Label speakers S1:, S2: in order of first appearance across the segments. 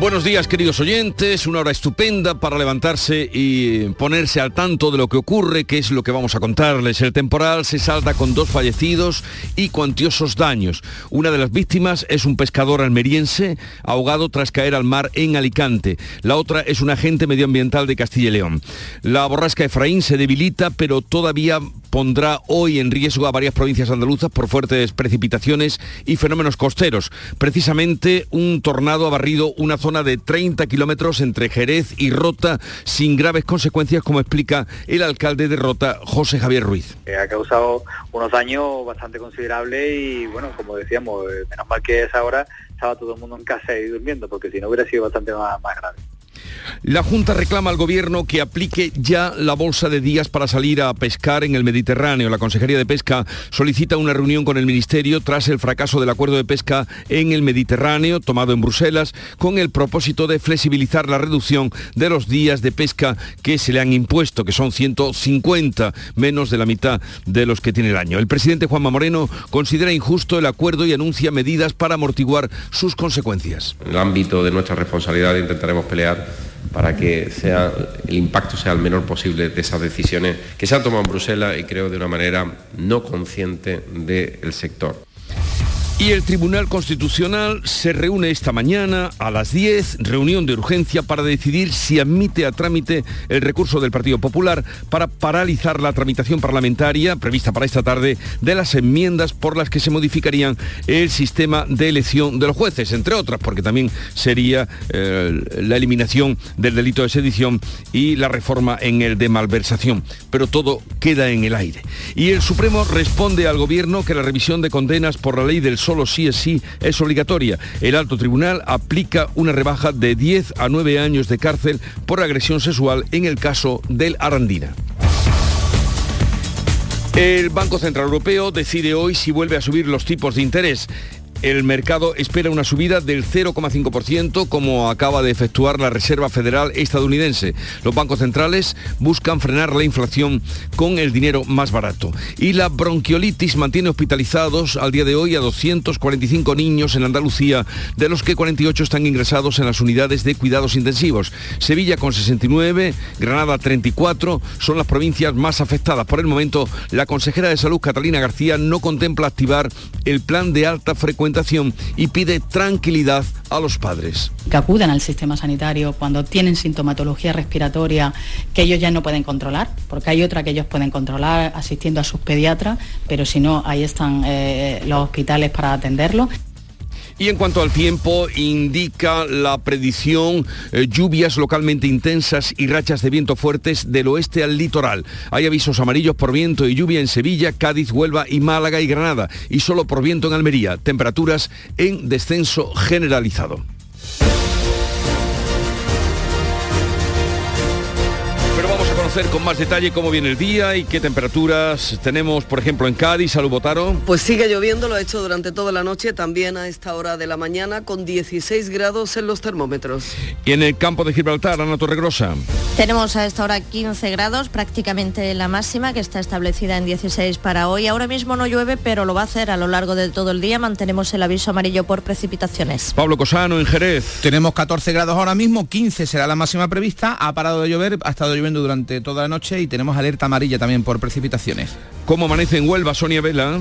S1: Buenos días queridos oyentes, una hora estupenda para levantarse y ponerse al tanto de lo que ocurre, que es lo que vamos a contarles. El temporal se salta con dos fallecidos y cuantiosos daños. Una de las víctimas es un pescador almeriense ahogado tras caer al mar en Alicante. La otra es un agente medioambiental de Castilla y León. La borrasca Efraín se debilita, pero todavía pondrá hoy en riesgo a varias provincias andaluzas por fuertes precipitaciones y fenómenos costeros. Precisamente un tornado ha barrido una zona de 30 kilómetros entre Jerez y Rota sin graves consecuencias, como explica el alcalde de Rota, José Javier Ruiz.
S2: Eh, ha causado unos daños bastante considerables y bueno, como decíamos, eh, menos mal que es ahora estaba todo el mundo en casa y durmiendo, porque si no hubiera sido bastante más, más grave.
S1: La Junta reclama al Gobierno que aplique ya la bolsa de días para salir a pescar en el Mediterráneo. La Consejería de Pesca solicita una reunión con el Ministerio tras el fracaso del acuerdo de pesca en el Mediterráneo tomado en Bruselas con el propósito de flexibilizar la reducción de los días de pesca que se le han impuesto, que son 150, menos de la mitad de los que tiene el año. El presidente Juanma Moreno considera injusto el acuerdo y anuncia medidas para amortiguar sus consecuencias.
S3: En el ámbito de nuestra responsabilidad intentaremos pelear para que el impacto sea el menor posible de esas decisiones que se han tomado en Bruselas y creo de una manera no consciente del sector.
S1: Y el Tribunal Constitucional se reúne esta mañana a las 10, reunión de urgencia para decidir si admite a trámite el recurso del Partido Popular para paralizar la tramitación parlamentaria prevista para esta tarde de las enmiendas por las que se modificarían el sistema de elección de los jueces, entre otras, porque también sería eh, la eliminación del delito de sedición y la reforma en el de malversación. Pero todo queda en el aire. Y el Supremo responde al Gobierno que la revisión de condenas por la ley del solo sí es sí es obligatoria. El alto tribunal aplica una rebaja de 10 a 9 años de cárcel por agresión sexual en el caso del Arandina. El Banco Central Europeo decide hoy si vuelve a subir los tipos de interés. El mercado espera una subida del 0,5% como acaba de efectuar la Reserva Federal estadounidense. Los bancos centrales buscan frenar la inflación con el dinero más barato. Y la bronquiolitis mantiene hospitalizados al día de hoy a 245 niños en Andalucía, de los que 48 están ingresados en las unidades de cuidados intensivos. Sevilla con 69, Granada 34 son las provincias más afectadas. Por el momento, la consejera de Salud, Catalina García, no contempla activar el plan de alta frecuencia y pide tranquilidad a los padres.
S4: Que acudan al sistema sanitario cuando tienen sintomatología respiratoria que ellos ya no pueden controlar, porque hay otra que ellos pueden controlar asistiendo a sus pediatras, pero si no, ahí están eh, los hospitales para atenderlos.
S1: Y en cuanto al tiempo, indica la predicción eh, lluvias localmente intensas y rachas de viento fuertes del oeste al litoral. Hay avisos amarillos por viento y lluvia en Sevilla, Cádiz, Huelva y Málaga y Granada. Y solo por viento en Almería. Temperaturas en descenso generalizado. Conocer con más detalle cómo viene el día y qué temperaturas tenemos, por ejemplo, en Cádiz. Salud, Botaro.
S5: Pues sigue lloviendo, lo ha hecho durante toda la noche, también a esta hora de la mañana, con 16 grados en los termómetros.
S1: Y en el campo de Gibraltar, Ana Torregrosa.
S6: Tenemos a esta hora 15 grados, prácticamente la máxima, que está establecida en 16 para hoy. Ahora mismo no llueve, pero lo va a hacer a lo largo de todo el día. Mantenemos el aviso amarillo por precipitaciones.
S1: Pablo Cosano, en Jerez.
S7: Tenemos 14 grados ahora mismo, 15 será la máxima prevista. Ha parado de llover, ha estado lloviendo durante toda la noche y tenemos alerta amarilla también por precipitaciones.
S1: ¿Cómo amanece en Huelva, Sonia Vela?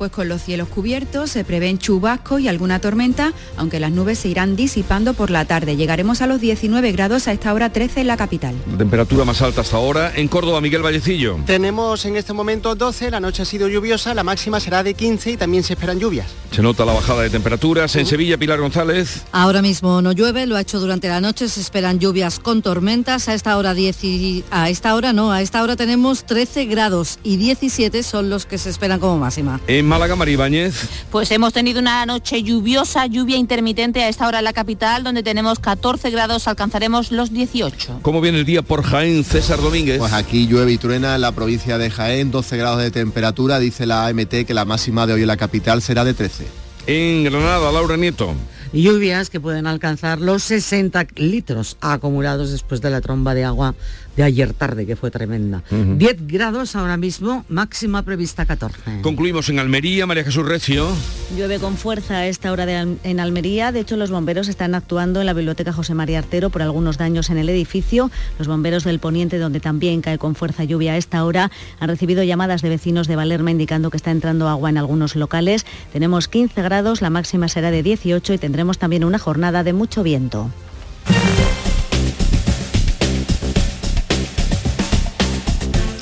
S8: Pues con los cielos cubiertos se prevén chubascos y alguna tormenta, aunque las nubes se irán disipando por la tarde. Llegaremos a los 19 grados a esta hora 13 en la capital.
S1: temperatura más alta hasta ahora. En Córdoba, Miguel Vallecillo.
S9: Tenemos en este momento 12, la noche ha sido lluviosa, la máxima será de 15 y también se esperan lluvias.
S1: Se nota la bajada de temperaturas. En Sevilla, Pilar González.
S10: Ahora mismo no llueve, lo ha hecho durante la noche, se esperan lluvias con tormentas. A esta hora 10 a esta hora no, a esta hora tenemos 13 grados y 17 son los que se esperan como máxima.
S1: En Málaga, María Ibáñez.
S11: Pues hemos tenido una noche lluviosa, lluvia intermitente a esta hora en la capital, donde tenemos 14 grados, alcanzaremos los 18.
S1: ¿Cómo viene el día por Jaén, César Domínguez?
S12: Pues aquí llueve y truena en la provincia de Jaén, 12 grados de temperatura, dice la AMT que la máxima de hoy en la capital será de 13.
S1: En Granada, Laura Nieto.
S13: lluvias que pueden alcanzar los 60 litros acumulados después de la tromba de agua de ayer tarde, que fue tremenda. 10 grados ahora mismo, máxima prevista 14.
S1: Concluimos en Almería, María Jesús Recio.
S14: Llueve con fuerza a esta hora en Almería. De hecho, los bomberos están actuando en la biblioteca José María Artero por algunos daños en el edificio. Los bomberos del Poniente, donde también cae con fuerza lluvia a esta hora, han recibido llamadas de vecinos de Valerma indicando que está entrando agua en algunos locales. Tenemos 15 grados, la máxima será de 18 y tendremos también una jornada de mucho viento.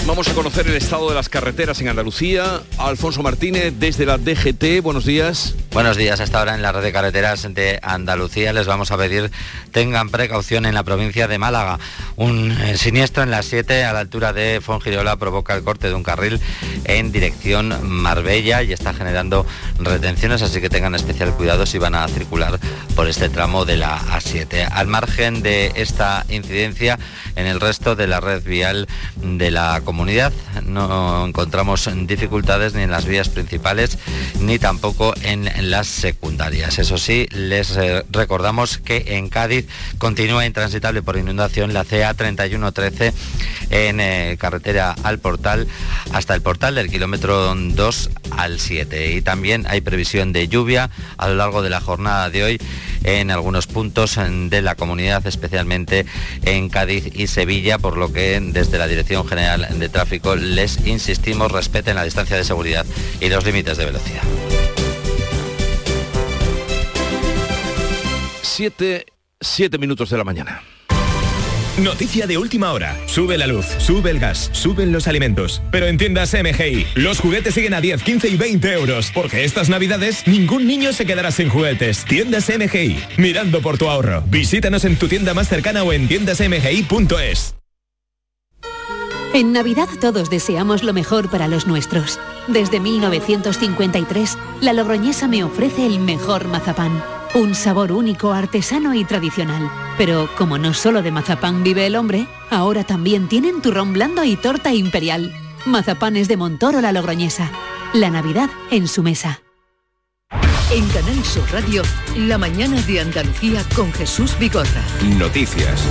S1: Vamos a conocer el estado de las carreteras en Andalucía. Alfonso Martínez, desde la DGT, buenos días.
S15: Buenos días, hasta ahora en la red de carreteras de Andalucía les vamos a pedir tengan precaución en la provincia de Málaga. Un eh, siniestro en las 7 a la altura de Fongirola provoca el corte de un carril en dirección Marbella y está generando retenciones, así que tengan especial cuidado si van a circular por este tramo de la A7. Al margen de esta incidencia, en el resto de la red vial de la comunidad no encontramos dificultades ni en las vías principales ni tampoco en las secundarias. Eso sí, les eh, recordamos que en Cádiz continúa intransitable por inundación la CA 3113 en eh, carretera al portal hasta el portal del kilómetro 2 al 7. Y también hay previsión de lluvia a lo largo de la jornada de hoy en algunos puntos de la comunidad, especialmente en Cádiz y Sevilla, por lo que desde la Dirección General de tráfico, les insistimos respeten la distancia de seguridad y los límites de velocidad.
S1: Siete, siete minutos de la mañana.
S16: Noticia de última hora. Sube la luz, sube el gas, suben los alimentos. Pero en tiendas MGI, los juguetes siguen a 10, 15 y 20 euros. Porque estas navidades ningún niño se quedará sin juguetes. Tiendas MGI, mirando por tu ahorro. Visítanos en tu tienda más cercana o en tiendasmgi.es.
S17: En Navidad todos deseamos lo mejor para los nuestros. Desde 1953, la Logroñesa me ofrece el mejor mazapán. Un sabor único, artesano y tradicional. Pero como no solo de mazapán vive el hombre, ahora también tienen turrón blando y torta imperial. Mazapanes de Montoro la Logroñesa. La Navidad en su mesa.
S18: En Canal Sur Radio, la mañana de Andalucía con Jesús Bigorra.
S1: Noticias.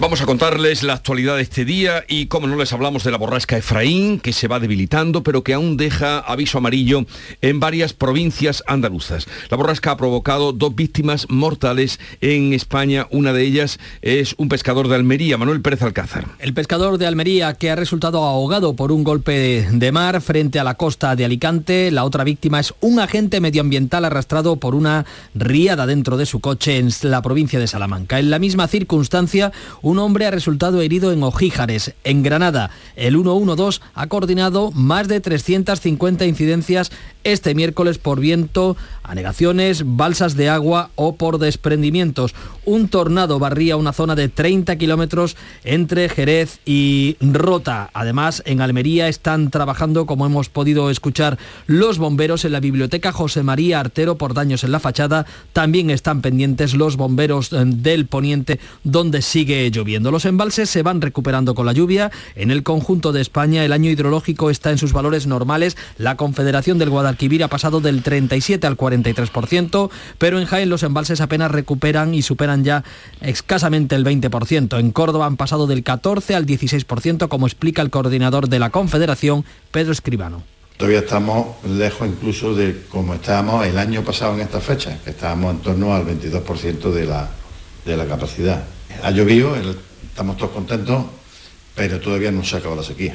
S1: Vamos a contarles la actualidad de este día y como no les hablamos de la borrasca Efraín, que se va debilitando, pero que aún deja aviso amarillo en varias provincias andaluzas. La borrasca ha provocado dos víctimas mortales en España. Una de ellas es un pescador de Almería, Manuel Pérez Alcázar.
S19: El pescador de Almería que ha resultado ahogado por un golpe de mar frente a la costa de Alicante. La otra víctima es un agente medioambiental arrastrado por una riada dentro de su coche en la provincia de Salamanca. En la misma circunstancia, un hombre ha resultado herido en Ojíjares. En Granada, el 112 ha coordinado más de 350 incidencias este miércoles por viento, anegaciones, balsas de agua o por desprendimientos. Un tornado barría una zona de 30 kilómetros entre Jerez y Rota. Además, en Almería están trabajando, como hemos podido escuchar, los bomberos en la biblioteca José María Artero por daños en la fachada. También están pendientes los bomberos eh, del poniente donde sigue lloviendo. Los embalses se van recuperando con la lluvia. En el conjunto de España el año hidrológico está en sus valores normales. La Confederación del Guadalquivir ha pasado del 37 al 43%, pero en Jaén los embalses apenas recuperan y superan ya escasamente el 20%. En Córdoba han pasado del 14 al 16%, como explica el coordinador de la Confederación, Pedro Escribano.
S20: Todavía estamos lejos incluso de como estábamos el año pasado en esta fecha, que estábamos en torno al 22% de la, de la capacidad. Ha llovido, estamos todos contentos, pero todavía no se acabado la sequía.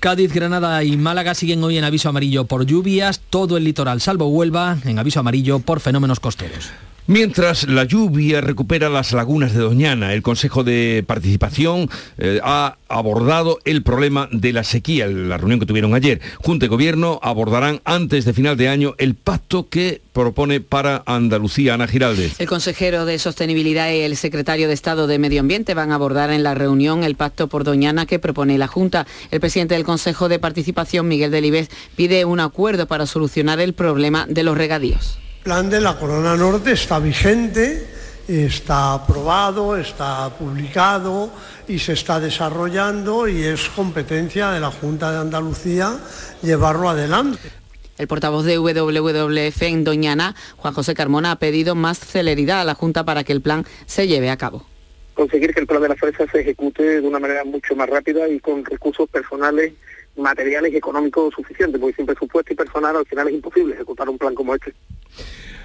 S19: Cádiz, Granada y Málaga siguen hoy en aviso amarillo por lluvias, todo el litoral salvo Huelva en aviso amarillo por fenómenos costeros.
S1: Mientras la lluvia recupera las lagunas de Doñana, el Consejo de Participación eh, ha abordado el problema de la sequía, la reunión que tuvieron ayer. Junta y Gobierno abordarán antes de final de año el pacto que propone para Andalucía. Ana Giraldez.
S21: El consejero de Sostenibilidad y el secretario de Estado de Medio Ambiente van a abordar en la reunión el pacto por Doñana que propone la Junta. El presidente del Consejo de Participación, Miguel Delibes, pide un acuerdo para solucionar el problema de los regadíos
S22: plan de la Corona Norte está vigente, está aprobado, está publicado y se está desarrollando y es competencia de la Junta de Andalucía llevarlo adelante.
S21: El portavoz de WWF en Doñana, Juan José Carmona, ha pedido más celeridad a la Junta para que el plan se lleve a cabo.
S23: Conseguir que el plan de la fuerza se ejecute de una manera mucho más rápida y con recursos personales materiales y económicos suficientes, porque sin presupuesto y personal al final es imposible ejecutar un plan como este.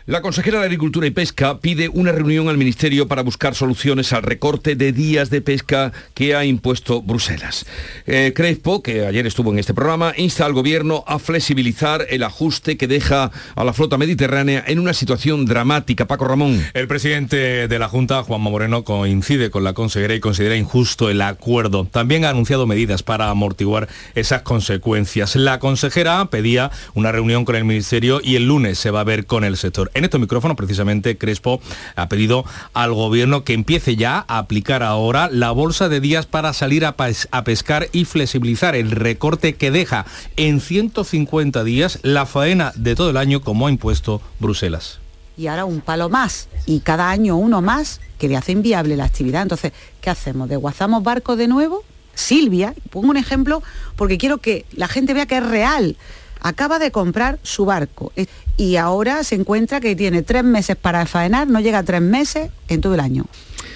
S1: La consejera de Agricultura y Pesca pide una reunión al Ministerio para buscar soluciones al recorte de días de pesca que ha impuesto Bruselas. Eh, Crespo, que ayer estuvo en este programa, insta al Gobierno a flexibilizar el ajuste que deja a la flota mediterránea en una situación dramática. Paco Ramón.
S24: El presidente de la Junta, Juanma Moreno, coincide con la consejera y considera injusto el acuerdo. También ha anunciado medidas para amortiguar esas consecuencias. La consejera pedía una reunión con el Ministerio y el lunes se va a ver con el sector. En estos micrófonos, precisamente, Crespo ha pedido al gobierno que empiece ya a aplicar ahora la bolsa de días para salir a, a pescar y flexibilizar el recorte que deja en 150 días la faena de todo el año como ha impuesto Bruselas
S2: y ahora un palo más y cada año uno más que le hace inviable la actividad. Entonces, ¿qué hacemos? ¿Desguazamos barcos de nuevo? Silvia, pongo un ejemplo porque quiero que la gente vea que es real acaba de comprar su barco y ahora se encuentra que tiene tres meses para faenar, no llega a tres meses en todo el año.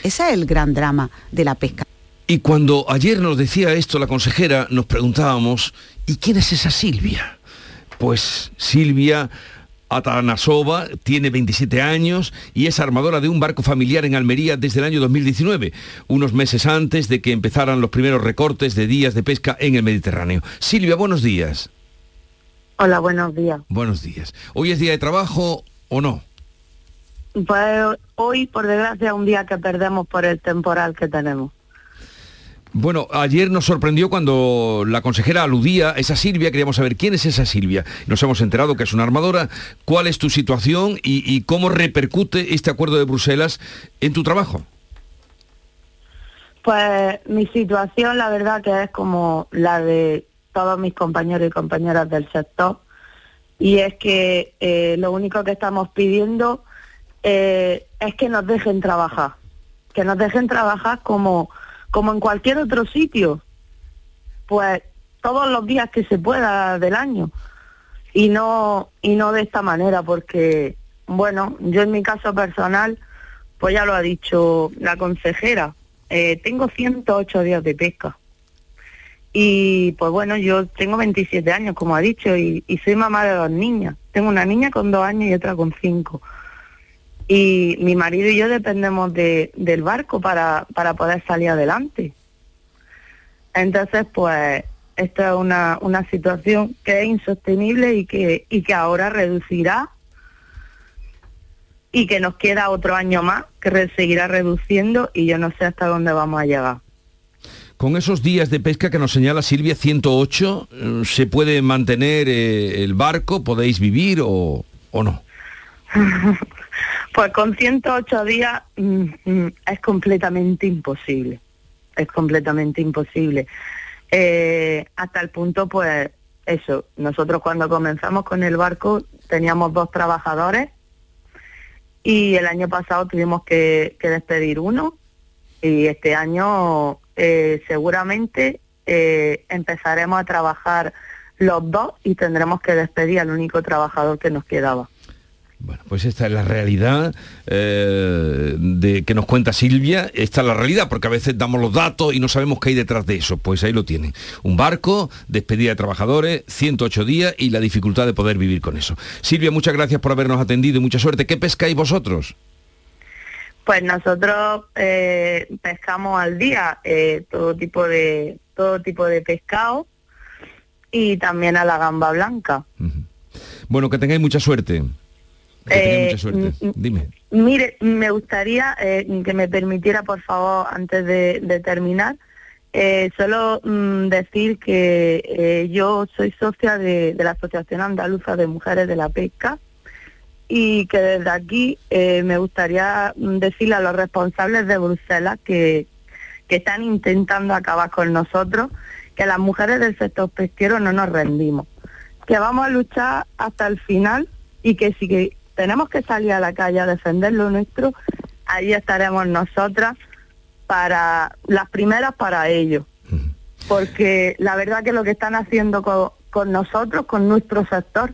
S2: Ese es el gran drama de la pesca.
S1: Y cuando ayer nos decía esto la consejera, nos preguntábamos, ¿y quién es esa Silvia? Pues Silvia Atanasova tiene 27 años y es armadora de un barco familiar en Almería desde el año 2019, unos meses antes de que empezaran los primeros recortes de días de pesca en el Mediterráneo. Silvia, buenos días.
S25: Hola, buenos días.
S1: Buenos días. ¿Hoy es día de trabajo o no?
S25: Pues hoy, por desgracia, un día que perdemos por el temporal que tenemos.
S1: Bueno, ayer nos sorprendió cuando la consejera aludía a esa Silvia, queríamos saber quién es esa Silvia. Nos hemos enterado que es una armadora. ¿Cuál es tu situación y, y cómo repercute este acuerdo de Bruselas en tu trabajo?
S25: Pues mi situación, la verdad que es como la de todos mis compañeros y compañeras del sector. Y es que eh, lo único que estamos pidiendo eh, es que nos dejen trabajar, que nos dejen trabajar como, como en cualquier otro sitio, pues todos los días que se pueda del año. Y no y no de esta manera porque bueno yo en mi caso personal pues ya lo ha dicho la consejera eh, tengo 108 días de pesca y pues bueno, yo tengo 27 años, como ha dicho, y, soy mamá de dos niñas. Tengo una niña con dos años y otra con cinco. Y mi marido y yo dependemos de, del barco para, para poder salir adelante. Entonces, pues, esta es una, una situación que es insostenible y que, y que ahora reducirá y que nos queda otro año más que seguirá reduciendo y yo no sé hasta dónde vamos a llegar.
S1: Con esos días de pesca que nos señala Silvia 108, eh, ¿se puede mantener eh, el barco? ¿Podéis vivir o, no?
S25: pues con 108 días mm, mm, es completamente imposible. Es completamente imposible. Eh, hasta el punto, pues, eso, nosotros cuando comenzamos con el barco teníamos dos trabajadores y el año pasado tuvimos que despedir uno y este año eh, seguramente eh, empezaremos a trabajar los dos y tendremos que despedir al único trabajador que nos quedaba.
S1: Bueno, pues esta es la realidad eh, de que nos cuenta Silvia. Esta es la realidad, porque a veces damos los datos y no sabemos qué hay detrás de eso. Pues ahí lo tienen. Un barco, despedida de trabajadores, 108 días y la dificultad de poder vivir con eso. Silvia, muchas gracias por habernos atendido y mucha suerte. ¿Qué pescáis vosotros?
S25: Pues nosotros eh, pescamos al día eh, todo tipo de todo tipo de pescado y también a la gamba blanca.
S1: Bueno, que tengáis mucha suerte. Que mucha suerte. Dime.
S25: Mire, me gustaría eh, que me permitiera, por favor, antes de, terminar, solo mm, decir que yo soy socia de la Asociación Andaluza de Mujeres de la Pesca y que desde aquí eh, me gustaría decirle a los responsables de Bruselas que, que están intentando acabar con nosotros, que las mujeres del sector pesquero no nos rendimos, que vamos a luchar hasta el final y que si tenemos que salir a la calle a defender lo nuestro, ahí estaremos nosotras para las primeras para ello. Porque la verdad que lo que están haciendo con, con nosotros, con nuestro sector,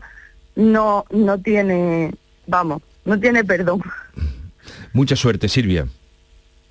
S25: no, no tiene, vamos, no tiene perdón.
S1: Mucha suerte, Silvia.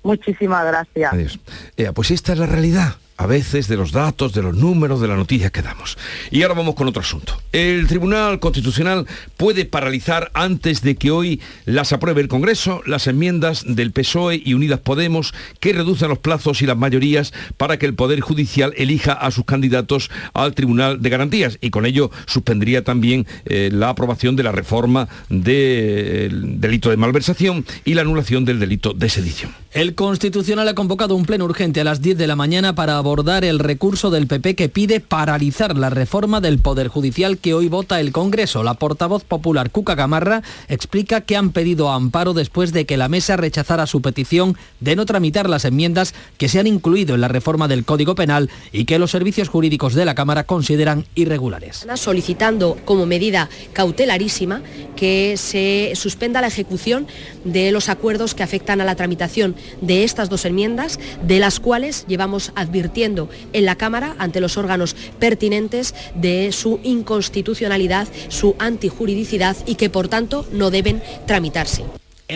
S25: Muchísimas gracias.
S1: Adiós. Eh, pues esta es la realidad a veces de los datos, de los números, de las noticias que damos. Y ahora vamos con otro asunto. El Tribunal Constitucional puede paralizar antes de que hoy las apruebe el Congreso las enmiendas del PSOE y Unidas Podemos que reducen los plazos y las mayorías para que el Poder Judicial elija a sus candidatos al Tribunal de Garantías y con ello suspendería también eh, la aprobación de la reforma del delito de malversación y la anulación del delito de sedición.
S19: El Constitucional ha convocado un pleno urgente a las 10 de la mañana para abordar el recurso del PP que pide paralizar la reforma del Poder Judicial que hoy vota el Congreso. La portavoz popular Cuca Gamarra explica que han pedido amparo después de que la mesa rechazara su petición de no tramitar las enmiendas que se han incluido en la reforma del Código Penal y que los servicios jurídicos de la Cámara consideran irregulares.
S26: Solicitando como medida cautelarísima que se suspenda la ejecución de los acuerdos que afectan a la tramitación de estas dos enmiendas, de las cuales llevamos advirtiendo en la Cámara ante los órganos pertinentes de su inconstitucionalidad, su antijuridicidad y que por tanto no deben tramitarse.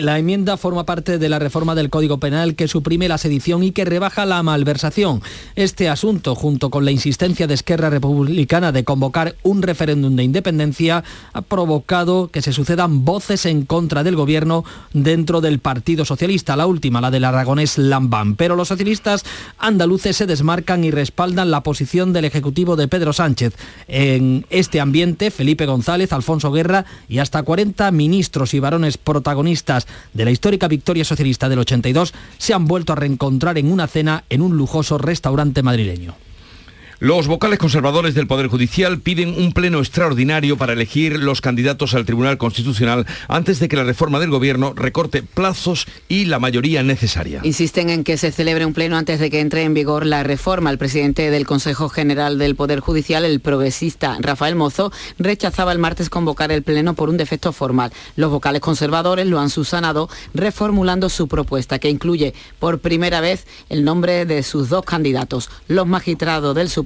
S19: La enmienda forma parte de la reforma del Código Penal que suprime la sedición y que rebaja la malversación. Este asunto, junto con la insistencia de Esquerra Republicana de convocar un referéndum de independencia, ha provocado que se sucedan voces en contra del gobierno dentro del Partido Socialista, la última, la del aragonés Lambán. Pero los socialistas andaluces se desmarcan y respaldan la posición del Ejecutivo de Pedro Sánchez. En este ambiente, Felipe González, Alfonso Guerra y hasta 40 ministros y varones protagonistas de la histórica victoria socialista del 82 se han vuelto a reencontrar en una cena en un lujoso restaurante madrileño.
S1: Los vocales conservadores del Poder Judicial piden un pleno extraordinario para elegir los candidatos al Tribunal Constitucional antes de que la reforma del Gobierno recorte plazos y la mayoría necesaria.
S21: Insisten en que se celebre un pleno antes de que entre en vigor la reforma. El presidente del Consejo General del Poder Judicial, el progresista Rafael Mozo, rechazaba el martes convocar el pleno por un defecto formal. Los vocales conservadores lo han subsanado reformulando su propuesta, que incluye por primera vez el nombre de sus dos candidatos, los magistrados del Supremo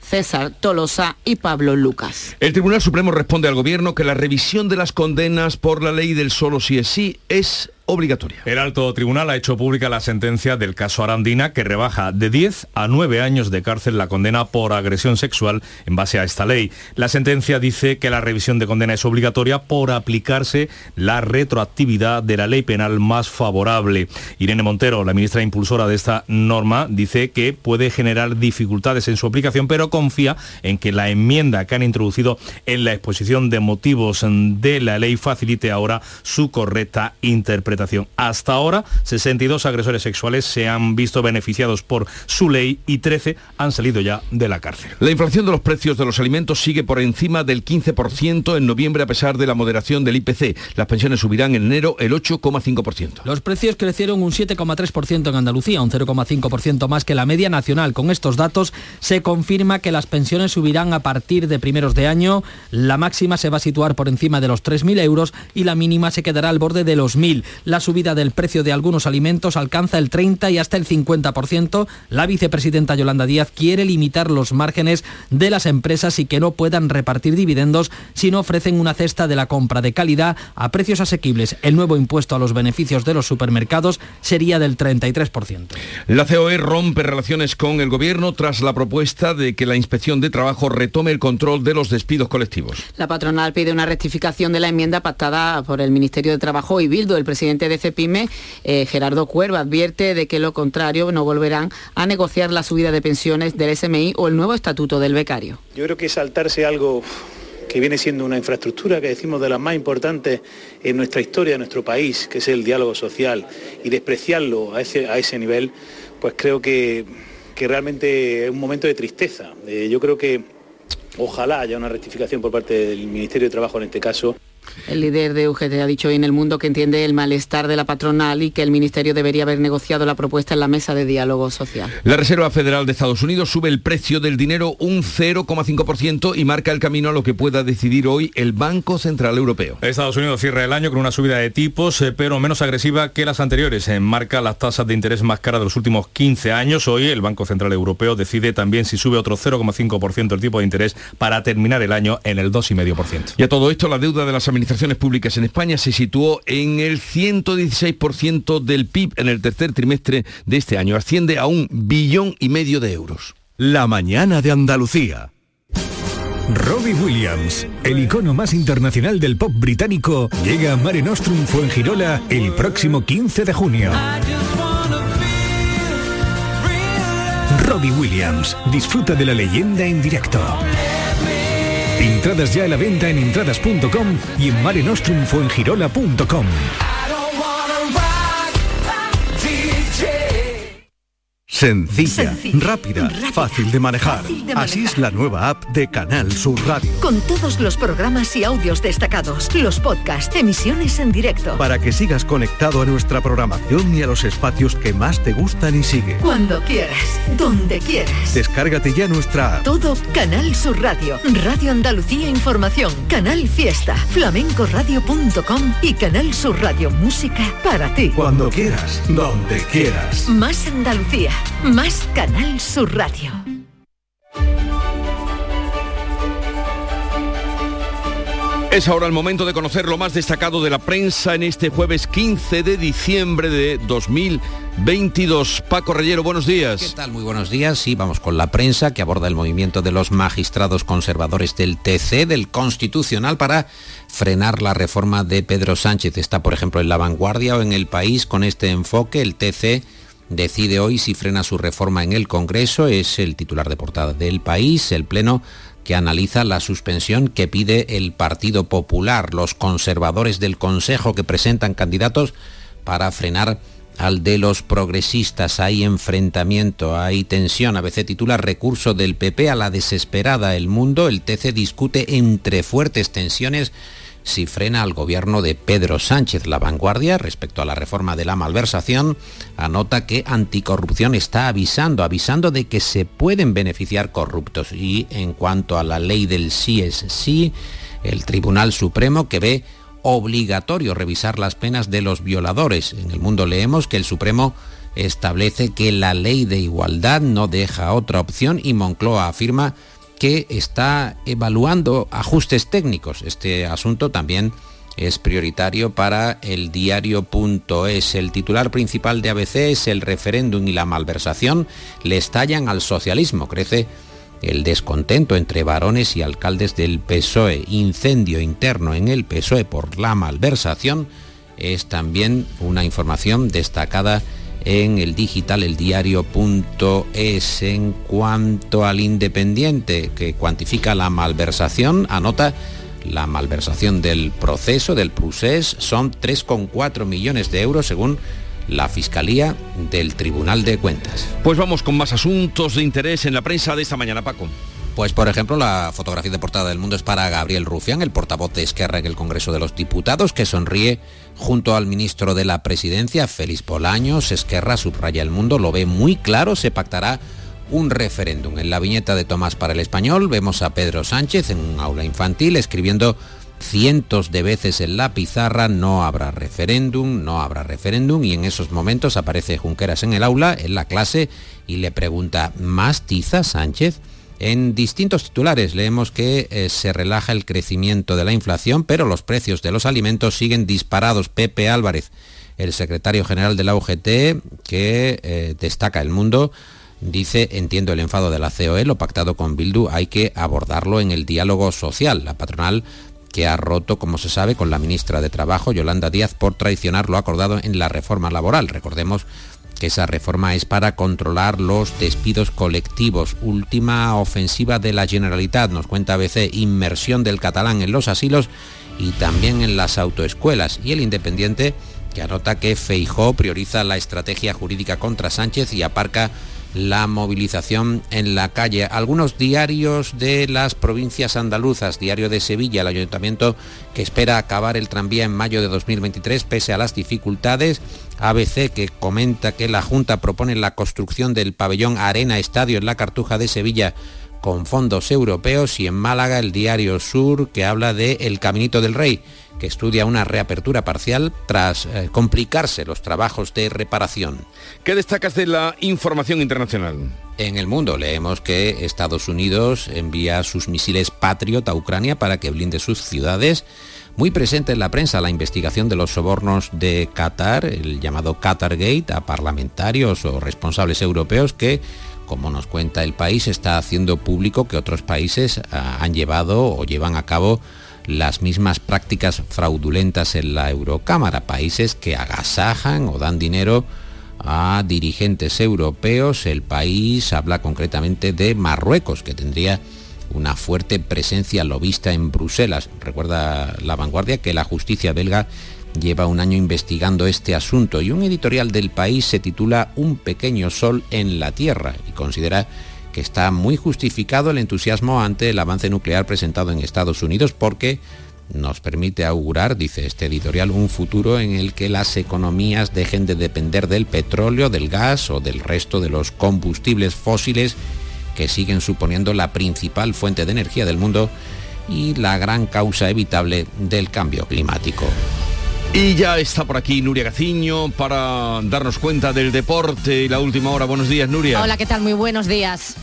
S21: César Tolosa y Pablo Lucas.
S1: El Tribunal Supremo responde al Gobierno que la revisión de las condenas por la ley del solo si es sí es
S24: El alto tribunal ha hecho pública la sentencia del caso Arandina que rebaja de 10 a 9 años de cárcel la condena por agresión sexual en base a esta ley. La sentencia dice que la revisión de condena es obligatoria por aplicarse la retroactividad de la ley penal más favorable. Irene Montero, la ministra impulsora de esta norma, dice que puede generar dificultades en su aplicación, pero confía en que la enmienda que han introducido en la exposición de motivos de la ley facilite ahora su correcta interpretación hasta ahora, 62 agresores sexuales se han visto beneficiados por su ley y 13 han salido ya de la cárcel.
S1: La inflación de los precios de los alimentos sigue por encima del 15% en noviembre a pesar de la moderación del IPC. Las pensiones subirán en enero el 8,5%.
S19: Los precios crecieron un 7,3% en Andalucía, un 0,5% más que la media nacional. Con estos datos se confirma que las pensiones subirán a partir de primeros de año. La máxima se va a situar por encima de los 3.000 euros y la mínima se quedará al borde de los 1.000 la subida del precio de algunos alimentos alcanza el 30 y hasta el 50%. La vicepresidenta Yolanda Díaz quiere limitar los márgenes de las empresas y que no puedan repartir dividendos si no ofrecen una cesta de la compra de calidad a precios asequibles. El nuevo impuesto a los beneficios de los supermercados sería del 33%.
S1: La COE rompe relaciones con el gobierno tras la propuesta de que la Inspección de Trabajo retome el control de los despidos colectivos.
S21: La patronal pide una rectificación de la enmienda pactada por el Ministerio de Trabajo y Bildo. El presidente de CEPIME, eh, Gerardo Cuerva, advierte de que lo contrario no volverán a negociar la subida de pensiones del SMI o el nuevo estatuto del becario.
S27: Yo creo que saltarse algo que viene siendo una infraestructura que decimos de las más importantes en nuestra historia, en nuestro país, que es el diálogo social, y despreciarlo a ese, a ese nivel, pues creo que, que realmente es un momento de tristeza. Eh, yo creo que ojalá haya una rectificación por parte del Ministerio de Trabajo en este caso
S21: El líder de UGT ha dicho hoy en el mundo que entiende el malestar de la patronal y que el ministerio debería haber negociado la propuesta en la mesa de diálogo social.
S1: La Reserva Federal de Estados Unidos sube el precio del dinero un 0,5% y marca el camino a lo que pueda decidir hoy el Banco Central Europeo.
S24: Estados Unidos cierra el año con una subida de tipos, eh, pero menos agresiva que las anteriores. Eh, marca las tasas de interés más caras de los últimos 15 años. Hoy el Banco Central Europeo decide también si sube otro 0,5% el tipo de interés para terminar el año en el 2,5%.
S1: Y a todo esto, la deuda de las administraciones públicas en España se situó en el 116% del PIB en el tercer trimestre de este año. Asciende a un billón y medio de euros.
S28: La mañana de Andalucía. Robbie Williams, el icono más internacional del pop británico, llega a Mare Nostrum Fuengirola el próximo 15 de junio. Robbie Williams, disfruta de la leyenda en directo. Entradas ya a la venta en entradas.com y en marenostrumfuengirola.com. Sencilla, rápida, fácil de manejar.
S17: Fácil de
S28: Así es la nueva app de Canal Sur Radio.
S17: Con todos los programas y audios destacados, los podcasts, emisiones en directo.
S28: Para que sigas conectado a nuestra programación y a los espacios que más te gustan y sigue.
S17: Cuando quieras, donde quieras.
S28: Descárgate ya nuestra app.
S17: Todo Canal Sur Radio, Radio Andalucía Información, Canal Fiesta, flamencoradio.com y Canal Sur Radio Música para ti.
S28: Cuando quieras, donde quieras.
S17: Más Andalucía, más Canal Sur Radio.
S1: Es ahora el momento de conocer lo más destacado de la prensa en este jueves 15 de diciembre de 2022. Paco Reyero, buenos días.
S29: ¿Qué tal? Muy buenos días. Sí, vamos con la prensa que aborda el movimiento de los magistrados conservadores del TC, del Constitucional, para frenar la reforma de Pedro Sánchez. Está, por ejemplo, en La Vanguardia o en El País con este enfoque. El TC decide hoy si frena su reforma en el Congreso. Es el titular de portada del País. El Pleno que analiza la suspensión que pide el Partido Popular, los conservadores del Consejo que presentan candidatos para frenar al de los progresistas. Hay enfrentamiento, hay tensión. ABC titula recurso del PP a la desesperada el mundo. El TC discute entre fuertes tensiones si frena al gobierno de Pedro Sánchez. La vanguardia, respecto a la reforma de la malversación, anota que Anticorrupción está avisando, avisando de que se pueden beneficiar corruptos. Y en cuanto a la ley del sí es sí, el Tribunal Supremo que ve obligatorio revisar las penas de los violadores. En el mundo leemos que el Supremo establece que la ley de igualdad no deja otra opción y Moncloa afirma que está evaluando ajustes técnicos. Este asunto también es prioritario para el diario.es. El titular principal de ABC es el referéndum y la malversación le estallan al socialismo. Crece el descontento entre varones y alcaldes del PSOE. Incendio interno en el PSOE por la malversación es también una información destacada en el digital el diario.es en cuanto al independiente que cuantifica la malversación anota la malversación del proceso del procés son 3,4 millones de euros según la Fiscalía del Tribunal de Cuentas.
S1: Pues vamos con más asuntos de interés en la prensa de esta mañana, Paco.
S29: Pues por ejemplo, la fotografía de portada del mundo es para Gabriel Rufián, el portavoz de Esquerra en el Congreso de los Diputados, que sonríe junto al ministro de la Presidencia, Félix Bolaños. Esquerra subraya el mundo, lo ve muy claro, se pactará un referéndum. En la viñeta de Tomás para el Español vemos a Pedro Sánchez en un aula infantil escribiendo cientos de veces en la pizarra no habrá referéndum, no habrá referéndum y en esos momentos aparece Junqueras en el aula, en la clase y le pregunta ¿más tiza Sánchez? En distintos titulares leemos que eh, se relaja el crecimiento de la inflación, pero los precios de los alimentos siguen disparados. Pepe Álvarez, el secretario general de la UGT, que eh, destaca el mundo, dice, entiendo el enfado de la COE, lo pactado con Bildu hay que abordarlo en el diálogo social. La patronal que ha roto, como se sabe, con la ministra de Trabajo, Yolanda Díaz, por traicionar lo acordado en la reforma laboral. Recordemos esa reforma es para controlar los despidos colectivos. Última ofensiva de la Generalitat, nos cuenta ABC, inmersión del catalán en los asilos y también en las autoescuelas. Y el Independiente que anota que Feijó prioriza la estrategia jurídica contra Sánchez y aparca la movilización en la calle. Algunos diarios de las provincias andaluzas, diario de Sevilla, el ayuntamiento que espera acabar el tranvía en mayo de 2023 pese a las dificultades. ABC que comenta que la Junta propone la construcción del pabellón Arena Estadio en la Cartuja de Sevilla con fondos europeos y en Málaga el diario Sur que habla de El Caminito del Rey que estudia una reapertura parcial tras eh, complicarse los trabajos de reparación.
S1: ¿Qué destacas de la información internacional?
S29: En el mundo leemos que Estados Unidos envía sus misiles Patriot a Ucrania para que blinde sus ciudades. Muy presente en la prensa la investigación de los sobornos de Qatar, el llamado Qatar Gate, a parlamentarios o responsables europeos que como nos cuenta el país, está haciendo público que otros países ah, han llevado o llevan a cabo las mismas prácticas fraudulentas en la Eurocámara, países que agasajan o dan dinero a dirigentes europeos. El país habla concretamente de Marruecos, que tendría una fuerte presencia lobista en Bruselas. Recuerda la vanguardia que la justicia belga lleva un año investigando este asunto y un editorial del país se titula Un pequeño sol en la Tierra y considera que está muy justificado el entusiasmo ante el avance nuclear presentado en Estados Unidos porque nos permite augurar, dice este editorial, un futuro en el que las economías dejen de depender del petróleo, del gas o del resto de los combustibles fósiles que siguen suponiendo la principal fuente de energía del mundo y la gran causa evitable del cambio climático.
S1: Y ya está por aquí Nuria Gaciño para darnos cuenta del deporte y la última hora. Buenos días, Nuria.
S30: Hola, ¿qué tal? Muy buenos días.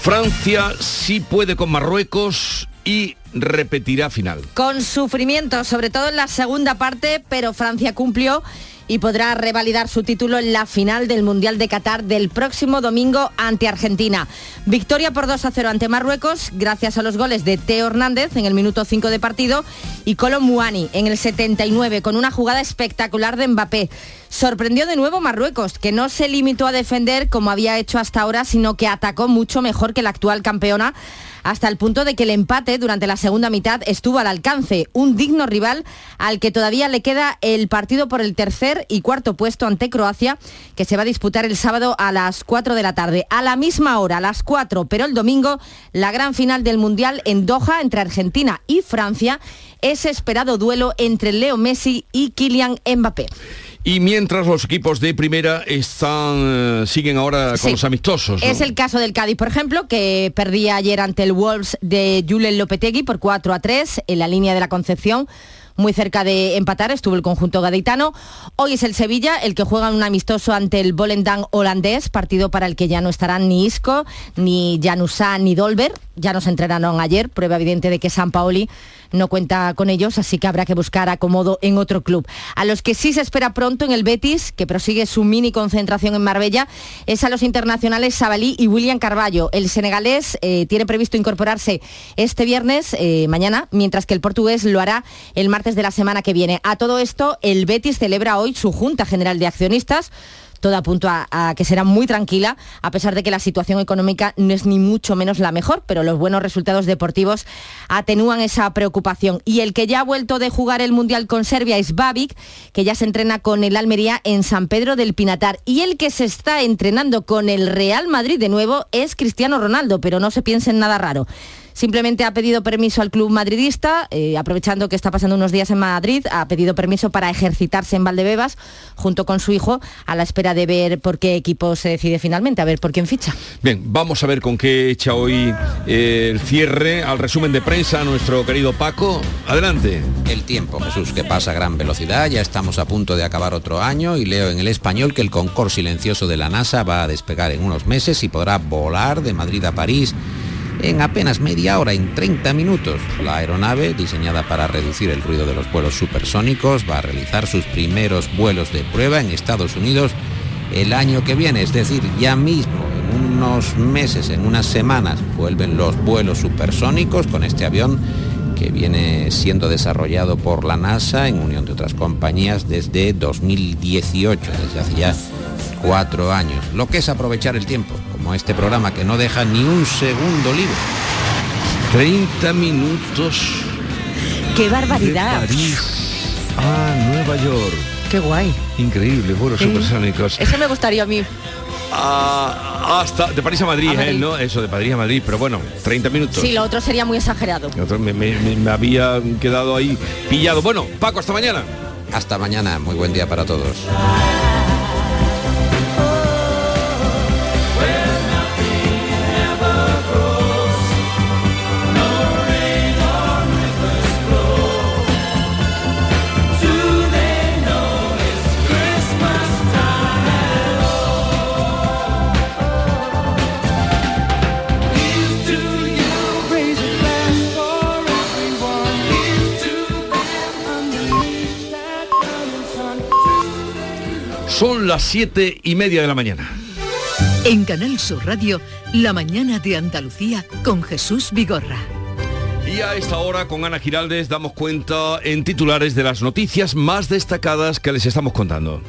S1: Francia sí puede con Marruecos y repetirá final.
S30: Con sufrimiento, sobre todo en la segunda parte, pero Francia cumplió y podrá revalidar su título en la final del Mundial de Qatar del próximo domingo ante Argentina. Victoria por 2 a 0 ante Marruecos gracias a los goles de Teo Hernández en el minuto 5 de partido y Colo Muani en el 79 con una jugada espectacular de Mbappé. Sorprendió de nuevo Marruecos, que no se limitó a defender como había hecho hasta ahora, sino que atacó mucho mejor que la actual campeona hasta el punto de que el empate durante la segunda mitad estuvo al alcance, un digno rival al que todavía le queda el partido por el tercer y cuarto puesto ante Croacia, que se va a disputar el sábado a las 4 de la tarde. A la misma hora, a las 4, pero el domingo, la gran final del Mundial en Doha entre Argentina y Francia, ese esperado duelo entre Leo Messi y Kylian Mbappé.
S1: Y mientras los equipos de primera están eh, siguen ahora con los amistosos.
S30: Es el caso del Cádiz, por ejemplo, que perdía ayer ante el Wolves de Julen Lopetegui por 4 a 3 en la línea de la Concepción muy cerca de empatar, estuvo el conjunto gaditano. Hoy es el Sevilla el que juega un amistoso ante el Volendam holandés, partido para el que ya no estarán ni Isco, ni Janusá, ni Dolber. Ya nos entrenaron ayer, prueba evidente de que San Paoli no cuenta con ellos, así que habrá que buscar acomodo en otro club. A los que sí se espera pronto en el Betis, que prosigue su mini concentración en Marbella, es a los internacionales Sabalí y William Carballo. El senegalés eh, tiene previsto incorporarse este viernes, eh, mañana, mientras que el portugués lo hará el martes de la semana que viene. A todo esto, el Betis celebra hoy su Junta General de Accionistas todo apunta a, que será muy tranquila, a pesar de que la situación económica no es ni mucho menos la mejor, pero los buenos resultados deportivos atenúan esa preocupación. Y el que ya ha vuelto de jugar el Mundial con Serbia es Babic, que ya se entrena con el Almería en San Pedro del Pinatar. Y el que se está entrenando con el Real Madrid de nuevo es Cristiano Ronaldo, pero no se piense en nada raro simplemente ha pedido permiso al club madridista, eh, aprovechando que está pasando unos días en Madrid, ha pedido permiso para ejercitarse en Valdebebas junto con su hijo a la espera de ver por qué equipo se decide finalmente, a ver por quién ficha.
S1: Bien, vamos a ver con qué echa hoy eh, el cierre al resumen de prensa nuestro querido Paco. Adelante.
S29: El tiempo, Jesús, que pasa a gran velocidad, ya estamos a punto de acabar otro año y leo en el español que el Concorde silencioso de la NASA va a despegar en unos meses y podrá volar de Madrid a París en apenas media hora, en 30 minutos. La aeronave, diseñada para reducir el ruido de los vuelos supersónicos, va a realizar sus primeros vuelos de prueba en Estados Unidos el año que viene, es decir, ya mismo, en unos meses, en unas semanas, vuelven los vuelos supersónicos con este avión que viene siendo desarrollado por la NASA en unión de otras compañías desde 2018, desde hace ya cuatro años. Lo que es aprovechar el tiempo, como este programa que no deja ni un segundo libre.
S1: 30 minutos.
S30: ¡Qué barbaridad!
S1: De París a Nueva York.
S31: Qué guay.
S1: Increíble, vuelos
S31: Sí.
S1: supersónicos.
S31: Eso me gustaría a mí.
S1: Ah, hasta de París a Madrid,
S31: A
S1: ¿eh?
S31: Madrid.
S1: No, eso, de París a Madrid, pero bueno, 30 minutos.
S31: Sí, lo otro sería muy exagerado.
S1: Otro Me, me- me- me había quedado ahí pillado. Bueno, Paco, hasta mañana.
S29: Hasta mañana, muy buen día para todos.
S1: Son las siete y media de la mañana.
S17: En Canal Sur Radio, La mañana de Andalucía con Jesús Vigorra.
S1: Y a esta hora con Ana Giraldes damos cuenta en titulares de las noticias más destacadas que les estamos contando.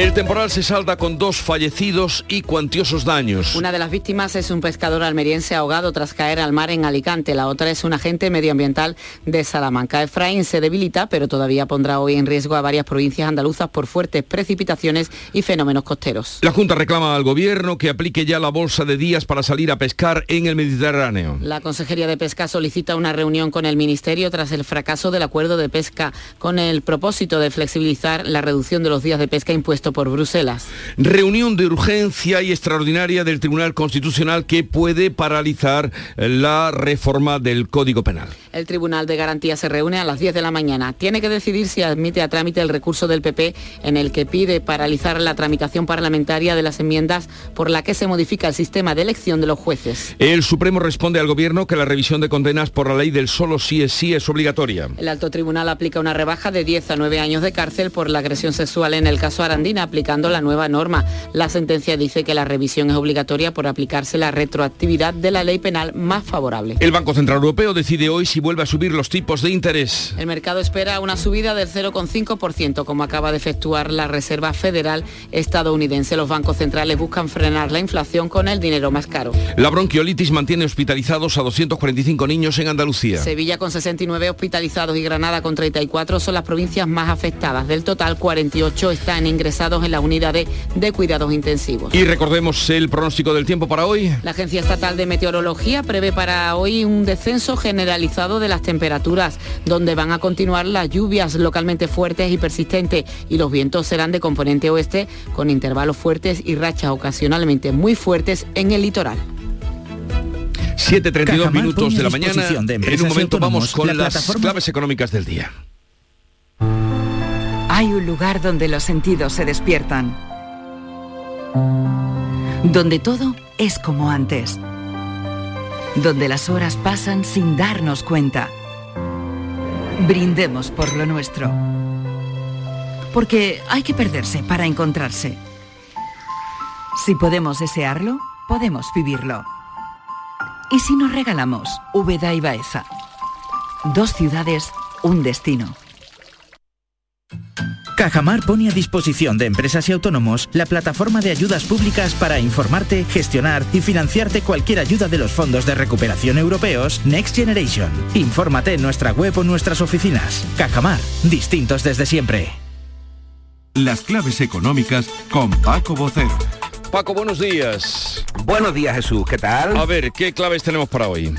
S1: El temporal se salda con dos fallecidos y cuantiosos daños.
S21: Una de las víctimas es un pescador almeriense ahogado tras caer al mar en Alicante. La otra es un agente medioambiental de Salamanca. Efraín se debilita, pero todavía pondrá hoy en riesgo a varias provincias andaluzas por fuertes precipitaciones y fenómenos costeros.
S1: La Junta reclama al gobierno que aplique ya la bolsa de días para salir a pescar en el Mediterráneo.
S21: La Consejería de Pesca solicita una reunión con el Ministerio tras el fracaso del acuerdo de pesca con el propósito de flexibilizar la reducción de los días de pesca impuesto por Bruselas.
S1: Reunión de urgencia y extraordinaria del Tribunal Constitucional que puede paralizar la reforma del Código Penal.
S21: El Tribunal de Garantía se reúne a las 10 de la mañana. Tiene que decidir si admite a trámite el recurso del PP en el que pide paralizar la tramitación parlamentaria de las enmiendas por la que se modifica el sistema de elección de los jueces.
S1: El Supremo responde al Gobierno que la revisión de condenas por la ley del solo sí es sí es obligatoria.
S21: El alto tribunal aplica una rebaja de 10 a 9 años de cárcel por la agresión sexual en el caso Aplicando la nueva norma. La sentencia dice que la revisión es obligatoria por aplicarse la retroactividad de la ley penal más favorable.
S1: El Banco Central Europeo decide hoy si vuelve a subir los tipos de interés.
S21: El mercado espera una subida del 0,5%, como acaba de efectuar la Reserva Federal estadounidense. Los bancos centrales buscan frenar la inflación con el dinero más caro.
S1: La bronquiolitis mantiene hospitalizados a 245 niños en Andalucía.
S21: Sevilla con 69 hospitalizados y Granada con 34 son las provincias más afectadas. Del total, 48 están ingresados en las unidades de cuidados intensivos.
S1: Y recordemos el pronóstico del tiempo para hoy.
S21: La Agencia Estatal de Meteorología prevé para hoy un descenso generalizado de las temperaturas, donde van a continuar las lluvias localmente fuertes y persistentes y los vientos serán de componente oeste con intervalos fuertes y rachas ocasionalmente muy fuertes en el litoral.
S1: 7.32
S32: Cajamar
S1: minutos de la mañana.
S32: de
S1: En un momento vamos con
S32: la
S1: las
S32: plataforma-
S1: claves económicas del día.
S33: Hay un lugar donde los sentidos se despiertan. Donde todo es como antes. Donde las horas pasan sin darnos cuenta. Brindemos por lo nuestro. Porque hay que perderse para encontrarse. Si podemos desearlo, podemos vivirlo. ¿Y si nos regalamos Úbeda y Baeza? Dos ciudades, un destino.
S32: Cajamar pone a disposición de empresas y autónomos la plataforma de ayudas públicas para informarte, gestionar y financiarte cualquier ayuda de los fondos de recuperación europeos Next Generation. Infórmate en nuestra web o nuestras oficinas. Cajamar, distintos desde siempre.
S34: Las claves económicas con Paco Bocero.
S1: Paco, buenos días.
S35: Buenos días Jesús, ¿qué tal?
S1: A ver, ¿qué claves tenemos para hoy?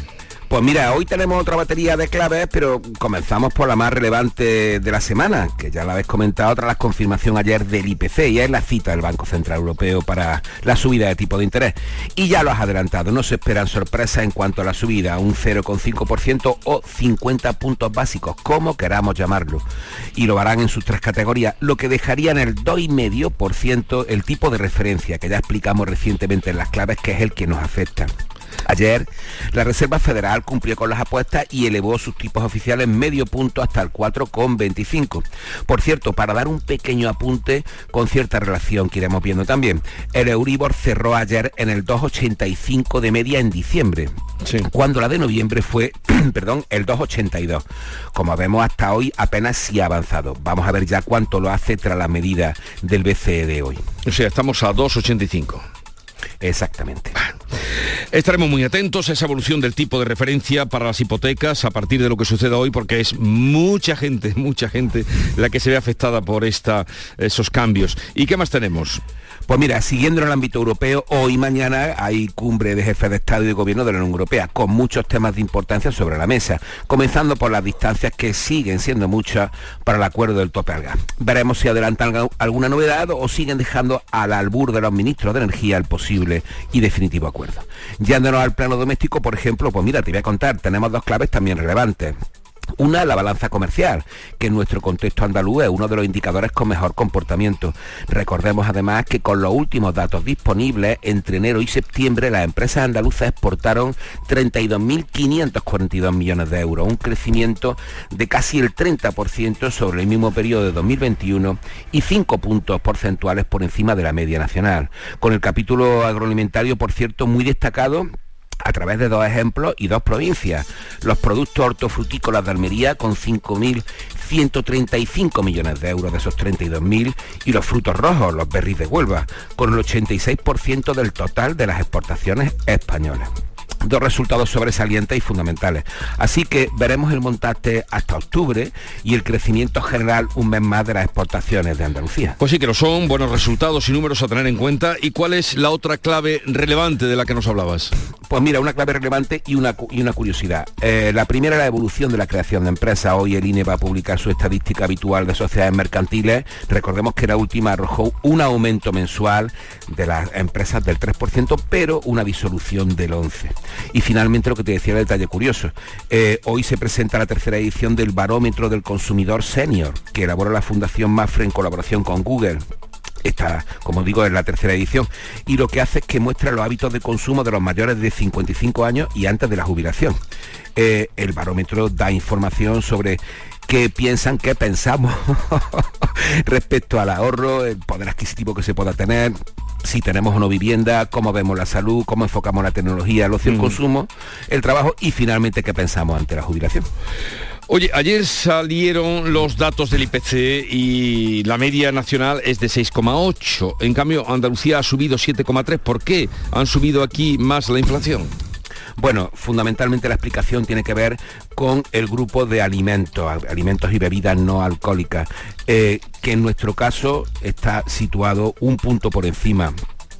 S35: Pues mira, hoy tenemos otra batería de claves, pero comenzamos por la más relevante de la semana, que ya la habéis comentado tras la confirmación ayer del IPC, y es la cita del Banco Central Europeo para la subida de tipo de interés. Y ya lo has adelantado, no se esperan sorpresas en cuanto a la subida, un 0,5% o 50 puntos básicos, como queramos llamarlo. Y lo harán en sus tres categorías, lo que dejaría en el 2,5% el tipo de referencia que ya explicamos recientemente en las claves, que es el que nos afecta. Ayer, la Reserva Federal cumplió con las apuestas y elevó sus tipos oficiales medio punto hasta el 4,25. Por cierto, para dar un pequeño apunte con cierta relación que iremos viendo también, el Euribor cerró ayer en el 2,85 de media en diciembre, cuando la de noviembre fue, perdón, el 2,82. Como vemos hasta hoy apenas sí ha avanzado. Vamos a ver ya cuánto lo hace tras la medida del BCE de hoy.
S1: O sea, estamos a 2,85.
S35: Exactamente.
S1: Estaremos muy atentos a esa evolución del tipo de referencia para las hipotecas a partir de lo que suceda hoy, porque es mucha gente, mucha gente la que se ve afectada por esta, esos cambios. ¿Y qué más tenemos?
S35: Pues mira, siguiendo en el ámbito europeo, hoy y mañana hay cumbre de jefes de Estado y de Gobierno de la Unión Europea, con muchos temas de importancia sobre la mesa, comenzando por las distancias que siguen siendo muchas para el acuerdo del tope al gas. Veremos si adelantan alguna novedad o siguen dejando al albur de los ministros de Energía el posible y definitivo acuerdo. Yéndonos al plano doméstico, por ejemplo, pues mira, te voy a contar, tenemos dos claves también relevantes. Una, la balanza comercial, que en nuestro contexto andaluz es uno de los indicadores con mejor comportamiento. Recordemos además que con los últimos datos disponibles, entre enero y septiembre, las empresas andaluzas exportaron 32.542 millones de euros, un crecimiento de casi el 30% sobre el mismo periodo de 2021 y 5 puntos porcentuales por encima de la media nacional. Con el capítulo agroalimentario, por cierto, muy destacado a través de dos ejemplos y dos provincias. Los productos hortofrutícolas de Almería con 5.135 millones de euros de esos 32.000 y los frutos rojos, los berries de Huelva, con el 86% del total de las exportaciones españolas dos resultados sobresalientes y fundamentales. Así que veremos el montaje hasta octubre y el crecimiento general un mes más de las exportaciones de Andalucía.
S1: Pues sí que lo son, buenos resultados y números a tener en cuenta. ¿Y cuál es la otra clave relevante de la que nos hablabas?
S35: Pues mira, una clave relevante y una, y una curiosidad. Eh, la primera, la evolución de la creación de empresas. Hoy el INE va a publicar su estadística habitual de sociedades mercantiles. Recordemos que la última arrojó un aumento mensual de las empresas del 3%, pero una disolución del 11%. Y finalmente lo que te decía el detalle curioso. Eh, hoy se presenta la tercera edición del Barómetro del Consumidor Senior, que elabora la Fundación Mafre en colaboración con Google. Esta, como digo, es la tercera edición y lo que hace es que muestra los hábitos de consumo de los mayores de 55 años y antes de la jubilación. Eh, el barómetro da información sobre qué piensan, qué pensamos respecto al ahorro, el poder adquisitivo que se pueda tener, si tenemos o no vivienda, cómo vemos la salud, cómo enfocamos la tecnología, el ocio, el consumo, el trabajo y finalmente qué pensamos ante la jubilación.
S1: Oye, ayer salieron los datos del IPC y la media nacional es de 6,8. En cambio, Andalucía ha subido 7,3. ¿Por qué han subido aquí más la inflación?
S35: Bueno, fundamentalmente la explicación tiene que ver con el grupo de alimentos, alimentos y bebidas no alcohólicas, eh, que en nuestro caso está situado un punto por encima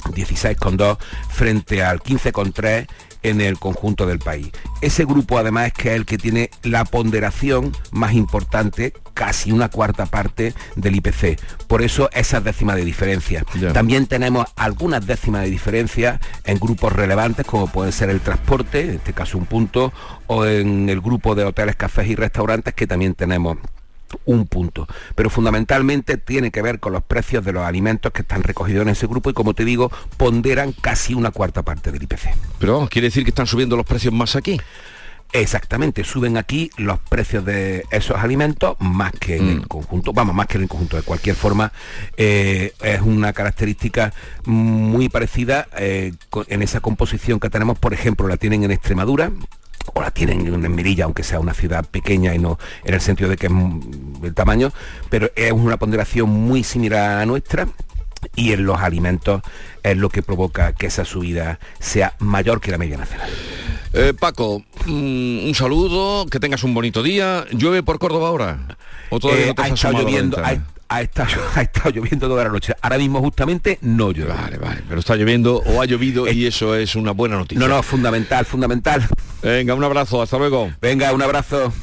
S35: 16,2 frente al 15,3 en el conjunto del país. Ese grupo además es que es el que tiene la ponderación más importante, casi una cuarta parte del IPC. Por eso esas décimas de diferencia. También tenemos algunas décimas de diferencia en grupos relevantes como puede ser el transporte, en este caso un punto, o en el grupo de hoteles, cafés y restaurantes que también tenemos un punto. Pero fundamentalmente tiene que ver con los precios de los alimentos que están recogidos en ese grupo y como te digo, ponderan casi una cuarta parte del IPC.
S1: Pero quiere decir que están subiendo los precios más aquí.
S35: Exactamente, suben aquí los precios de esos alimentos más que en el mm. conjunto, vamos, más que en el conjunto. De cualquier forma, eh, es una característica muy parecida eh, en esa composición que tenemos, por ejemplo, la tienen en Extremadura, o la tienen en Mirilla, aunque sea una ciudad pequeña y no en el sentido de que es el tamaño, pero es una ponderación muy similar a nuestra y en los alimentos es lo que provoca que esa subida sea mayor que la media nacional.
S1: Eh, Paco, mm, un saludo, que tengas un bonito día. ¿Llueve por Córdoba ahora?
S35: ¿O todavía no te ha estado lloviendo, ha, estado, lloviendo toda la noche. Ahora mismo justamente no llueve.
S1: Vale, vale, pero está lloviendo o ha llovido y eso es una buena noticia.
S35: No, no, fundamental, fundamental.
S1: Venga, un abrazo, hasta luego.
S35: Venga, un abrazo.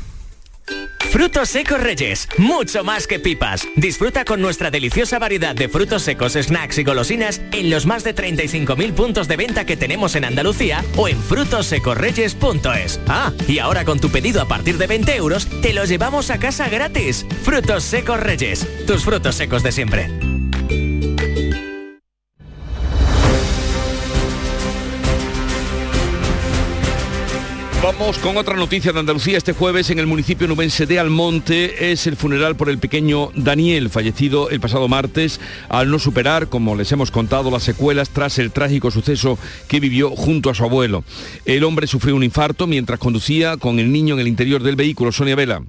S36: Frutos secos Reyes, mucho más que pipas. Disfruta con nuestra deliciosa variedad de frutos secos, snacks y golosinas en los más de 35.000 puntos de venta que tenemos en Andalucía o en frutosecorreyes.es. Ah, y ahora con tu pedido a partir de 20 euros, te los llevamos a casa gratis. Frutos secos Reyes, tus frutos secos de siempre.
S1: Vamos con otra noticia de Andalucía. Este jueves en el municipio nubense de Almonte es el funeral por el pequeño Daniel, fallecido el pasado martes al no superar, como les hemos contado, las secuelas tras el trágico suceso que vivió junto a su abuelo. El hombre sufrió un infarto mientras conducía con el niño en el interior del vehículo. Sonia Vela.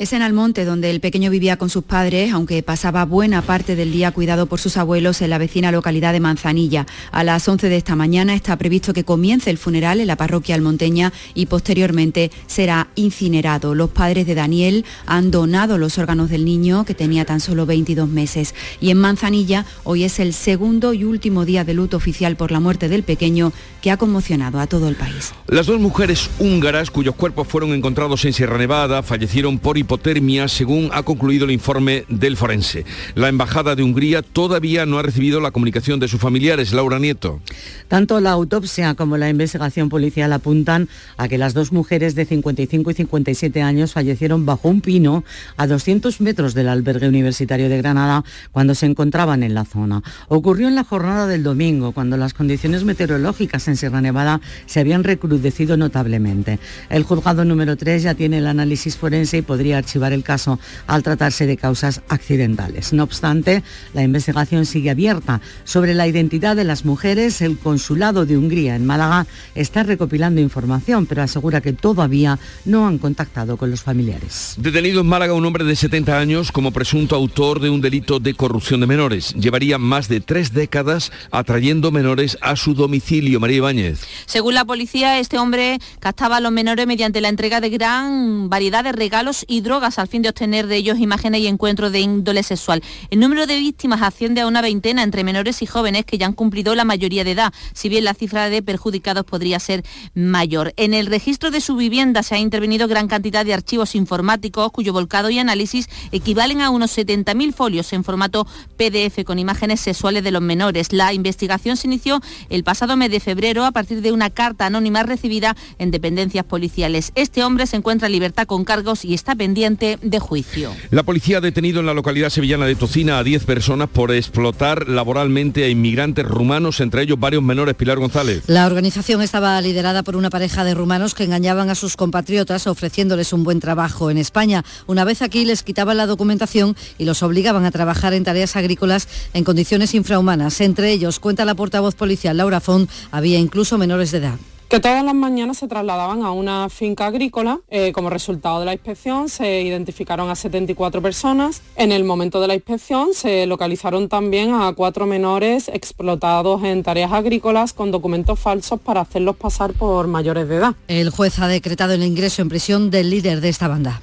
S8: Es en Almonte donde el pequeño vivía con sus padres, aunque pasaba buena parte del día cuidado por sus abuelos en la vecina localidad de Manzanilla. A las 11 de esta mañana está previsto que comience el funeral en la parroquia almonteña y posteriormente será incinerado. Los padres de Daniel han donado los órganos del niño que tenía tan solo 22 meses. Y en Manzanilla hoy es el segundo y último día de luto oficial por la muerte del pequeño que ha conmocionado a todo el país.
S1: Las dos mujeres húngaras cuyos cuerpos fueron encontrados en Sierra Nevada fallecieron por hipotermia según ha concluido el informe del forense. La Embajada de Hungría todavía no ha recibido la comunicación de sus familiares. Laura Nieto.
S13: Tanto la autopsia como la investigación policial apuntan a que las dos mujeres de 55 y 57 años fallecieron bajo un pino a 200 metros del albergue universitario de Granada cuando se encontraban en la zona. Ocurrió en la jornada del domingo, cuando las condiciones meteorológicas en Sierra Nevada se habían recrudecido notablemente. El juzgado número 3 ya tiene el análisis forense y podría archivar el caso al tratarse de causas accidentales. No obstante, la investigación sigue abierta. Sobre la identidad de las mujeres, el consulado de Hungría en Málaga está recopilando información, pero asegura que todavía no han contactado con los familiares.
S1: Detenido en Málaga un hombre de 70 años como presunto autor de un delito de corrupción de menores. Llevaría más de tres décadas atrayendo menores a su domicilio. María Ibáñez.
S11: Según la policía, este hombre captaba a los menores mediante la entrega de gran variedad de regalos y drogas al fin de obtener de ellos imágenes y encuentros de índole sexual. El número de víctimas asciende a una veintena entre menores y jóvenes que ya han cumplido la mayoría de edad, si bien la cifra de perjudicados podría ser mayor. En el registro de su vivienda se ha intervenido gran cantidad de archivos informáticos cuyo volcado y análisis equivalen a unos 70.000 folios en formato PDF con imágenes sexuales de los menores. La investigación se inició el pasado mes de febrero a partir de una carta anónima recibida en dependencias policiales. Este hombre se encuentra en libertad con cargos y está pendiente de juicio.
S1: La policía ha detenido en la localidad sevillana de Tocina a 10 personas por explotar laboralmente a inmigrantes rumanos, entre ellos varios menores. Pilar González.
S10: La organización estaba liderada por una pareja de rumanos que engañaban a sus compatriotas ofreciéndoles un buen trabajo en España. Una vez aquí les quitaban la documentación y los obligaban a trabajar en tareas agrícolas en condiciones infrahumanas. Entre ellos, cuenta la portavoz policial Laura Font, había incluso menores de edad
S37: que todas las mañanas se trasladaban a una finca agrícola. Eh, como resultado de la inspección se identificaron a 74 personas. En el momento de la inspección se localizaron también a cuatro menores explotados en tareas agrícolas con documentos falsos para hacerlos pasar por mayores de edad.
S10: El juez ha decretado el ingreso en prisión del líder de esta banda.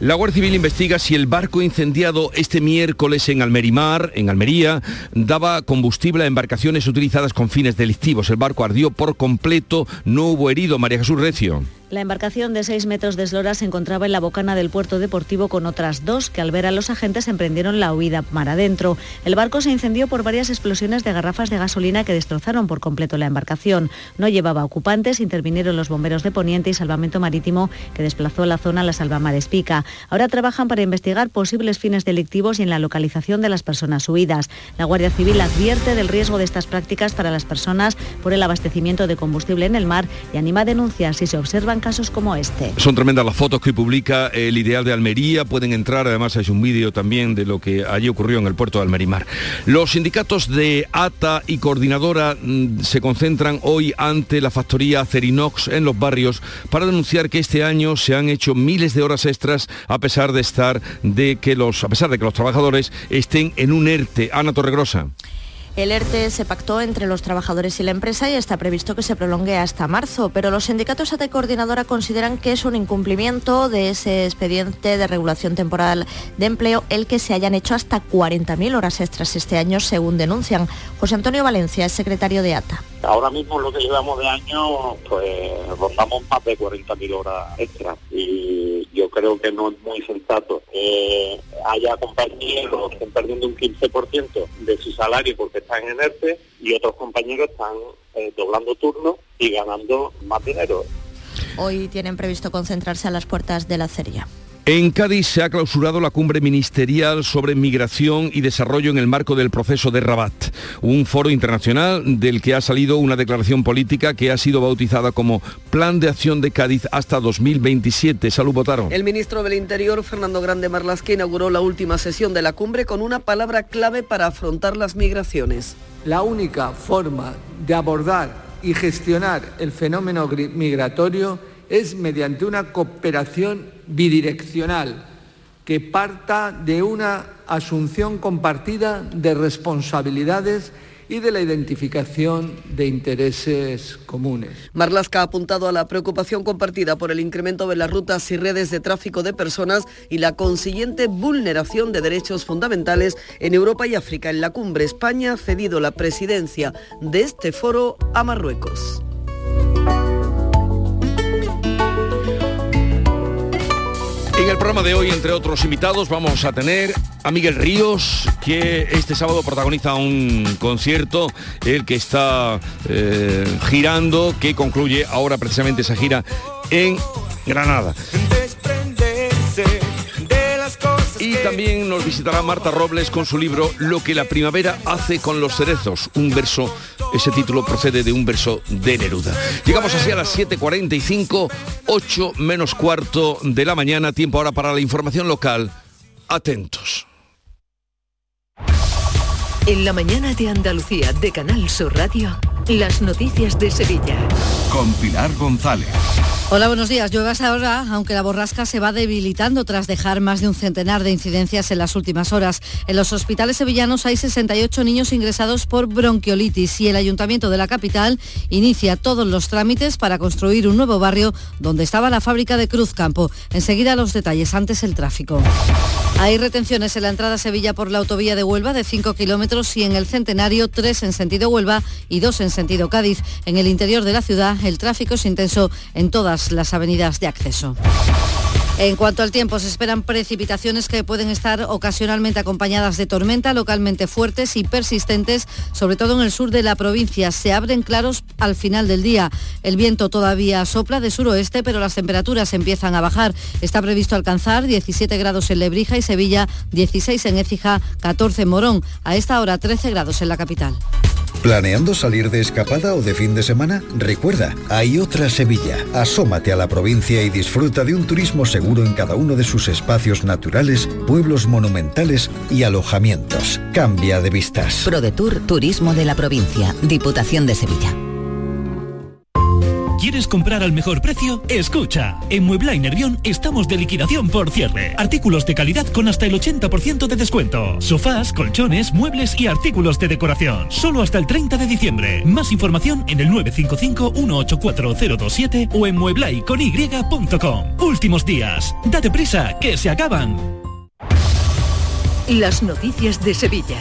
S1: La Guardia Civil investiga si el barco incendiado este miércoles en Almerimar, en Almería, daba combustible a embarcaciones utilizadas con fines delictivos. El barco ardió por completo, no hubo herido. María Jesús Recio.
S14: La embarcación de 6 metros de eslora se encontraba en la bocana del puerto deportivo con otras dos que al ver a los agentes emprendieron la huida mar adentro. El barco se incendió por varias explosiones de garrafas de gasolina que destrozaron por completo la embarcación. No llevaba ocupantes, intervinieron los bomberos de Poniente y Salvamento Marítimo que desplazó a la zona la Salvamares Pica. Ahora trabajan para investigar posibles fines delictivos y en la localización de las personas huidas. La Guardia Civil advierte del riesgo de estas prácticas para las personas por el abastecimiento de combustible en el mar y anima a denunciar si se observan casos como este.
S1: Son tremendas las fotos que publica el Ideal de Almería. Pueden entrar, además hay un vídeo también de lo que allí ocurrió en el puerto de Almerimar. Los sindicatos de ATA y Coordinadora mm, se concentran hoy ante la factoría Cerinox en los barrios para denunciar que este año se han hecho miles de horas extras a pesar de estar de que los a pesar de que los trabajadores estén en un ERTE. Ana Torregrosa.
S14: El ERTE se pactó entre los trabajadores y la empresa y está previsto que se prolongue hasta marzo, pero los sindicatos ATA Coordinadora consideran que es un incumplimiento de ese expediente de regulación temporal de empleo el que se hayan hecho hasta 40.000 horas extras este año, según denuncian. José Antonio Valencia es secretario de ATA.
S38: Ahora mismo lo que llevamos de año, pues rondamos más de 40.000 horas extras yo creo que no es muy sensato que haya compañeros que estén perdiendo un 15% de su salario porque están en ERTE y otros compañeros están eh, doblando turnos y ganando más dinero.
S14: Hoy tienen previsto concentrarse a las puertas de la acería.
S1: En Cádiz se ha clausurado la cumbre ministerial sobre migración y desarrollo en el marco del proceso de Rabat, un foro internacional del que ha salido una declaración política que ha sido bautizada como Plan de Acción de Cádiz hasta 2027. Salud, Botaro.
S5: El ministro del Interior, Fernando Grande Marlasque, inauguró la última sesión de la cumbre con una palabra clave para afrontar las migraciones.
S39: La única forma de abordar y gestionar el fenómeno migratorio es mediante una cooperación bidireccional que parta de una asunción compartida de responsabilidades y de la identificación de intereses comunes.
S5: Marlasca ha apuntado a la preocupación compartida por el incremento de las rutas y redes de tráfico de personas y la consiguiente vulneración de derechos fundamentales en Europa y África. En la cumbre España ha cedido la presidencia de este foro a Marruecos.
S1: En el programa de hoy, entre otros invitados, vamos a tener a Miguel Ríos, que este sábado protagoniza un concierto, el que está eh, girando, que concluye ahora precisamente esa gira en Granada. Y también nos visitará Marta Robles con su libro Lo que la primavera hace con los cerezos, un verso, ese título procede de un verso de Neruda. Llegamos así a las 7.45, 8 menos cuarto de la mañana, tiempo ahora para la información local. Atentos.
S17: En la mañana de Andalucía de Canal Sur Radio, las noticias de Sevilla.
S34: Con Pilar González.
S10: Hola, buenos días. Llueve hasta ahora, aunque la borrasca se va debilitando tras dejar más de un centenar de incidencias en las últimas horas. En los hospitales sevillanos hay 68 niños ingresados por bronquiolitis y el Ayuntamiento de la capital inicia todos los trámites para construir un nuevo barrio donde estaba la fábrica de Cruzcampo. Enseguida los detalles, antes el tráfico. Hay retenciones en la entrada a Sevilla por la autovía de Huelva de 5 kilómetros y en el Centenario 3 en sentido Huelva y 2 en sentido Cádiz. En el interior de la ciudad el tráfico es intenso en todas las avenidas de acceso. En cuanto al tiempo, se esperan precipitaciones que pueden estar ocasionalmente acompañadas de tormenta, localmente fuertes y persistentes, sobre todo en el sur de la provincia. Se abren claros al final del día. El viento todavía sopla de suroeste, pero las temperaturas empiezan a bajar. Está previsto alcanzar 17 grados en Lebrija y Sevilla, 16 en Écija, 14 en Morón. A esta hora 13 grados en la capital.
S40: ¿Planeando salir de escapada o de fin de semana? Recuerda, hay otra Sevilla. Asómate a la provincia y disfruta de un turismo seguro en cada uno de sus espacios naturales, pueblos monumentales y alojamientos. Cambia de vistas.
S41: ProDetour Turismo de la Provincia, Diputación de Sevilla.
S42: ¿Quieres comprar al mejor precio? Escucha, en Muebla y Nervión estamos de liquidación por cierre. Artículos de calidad con hasta el 80% de descuento. Sofás, colchones, muebles y artículos de decoración. Solo hasta el 30 de diciembre. Más información en el 955-184027 o en mueblaiCony.com. Últimos días. Date prisa, que se acaban.
S17: Las noticias de Sevilla.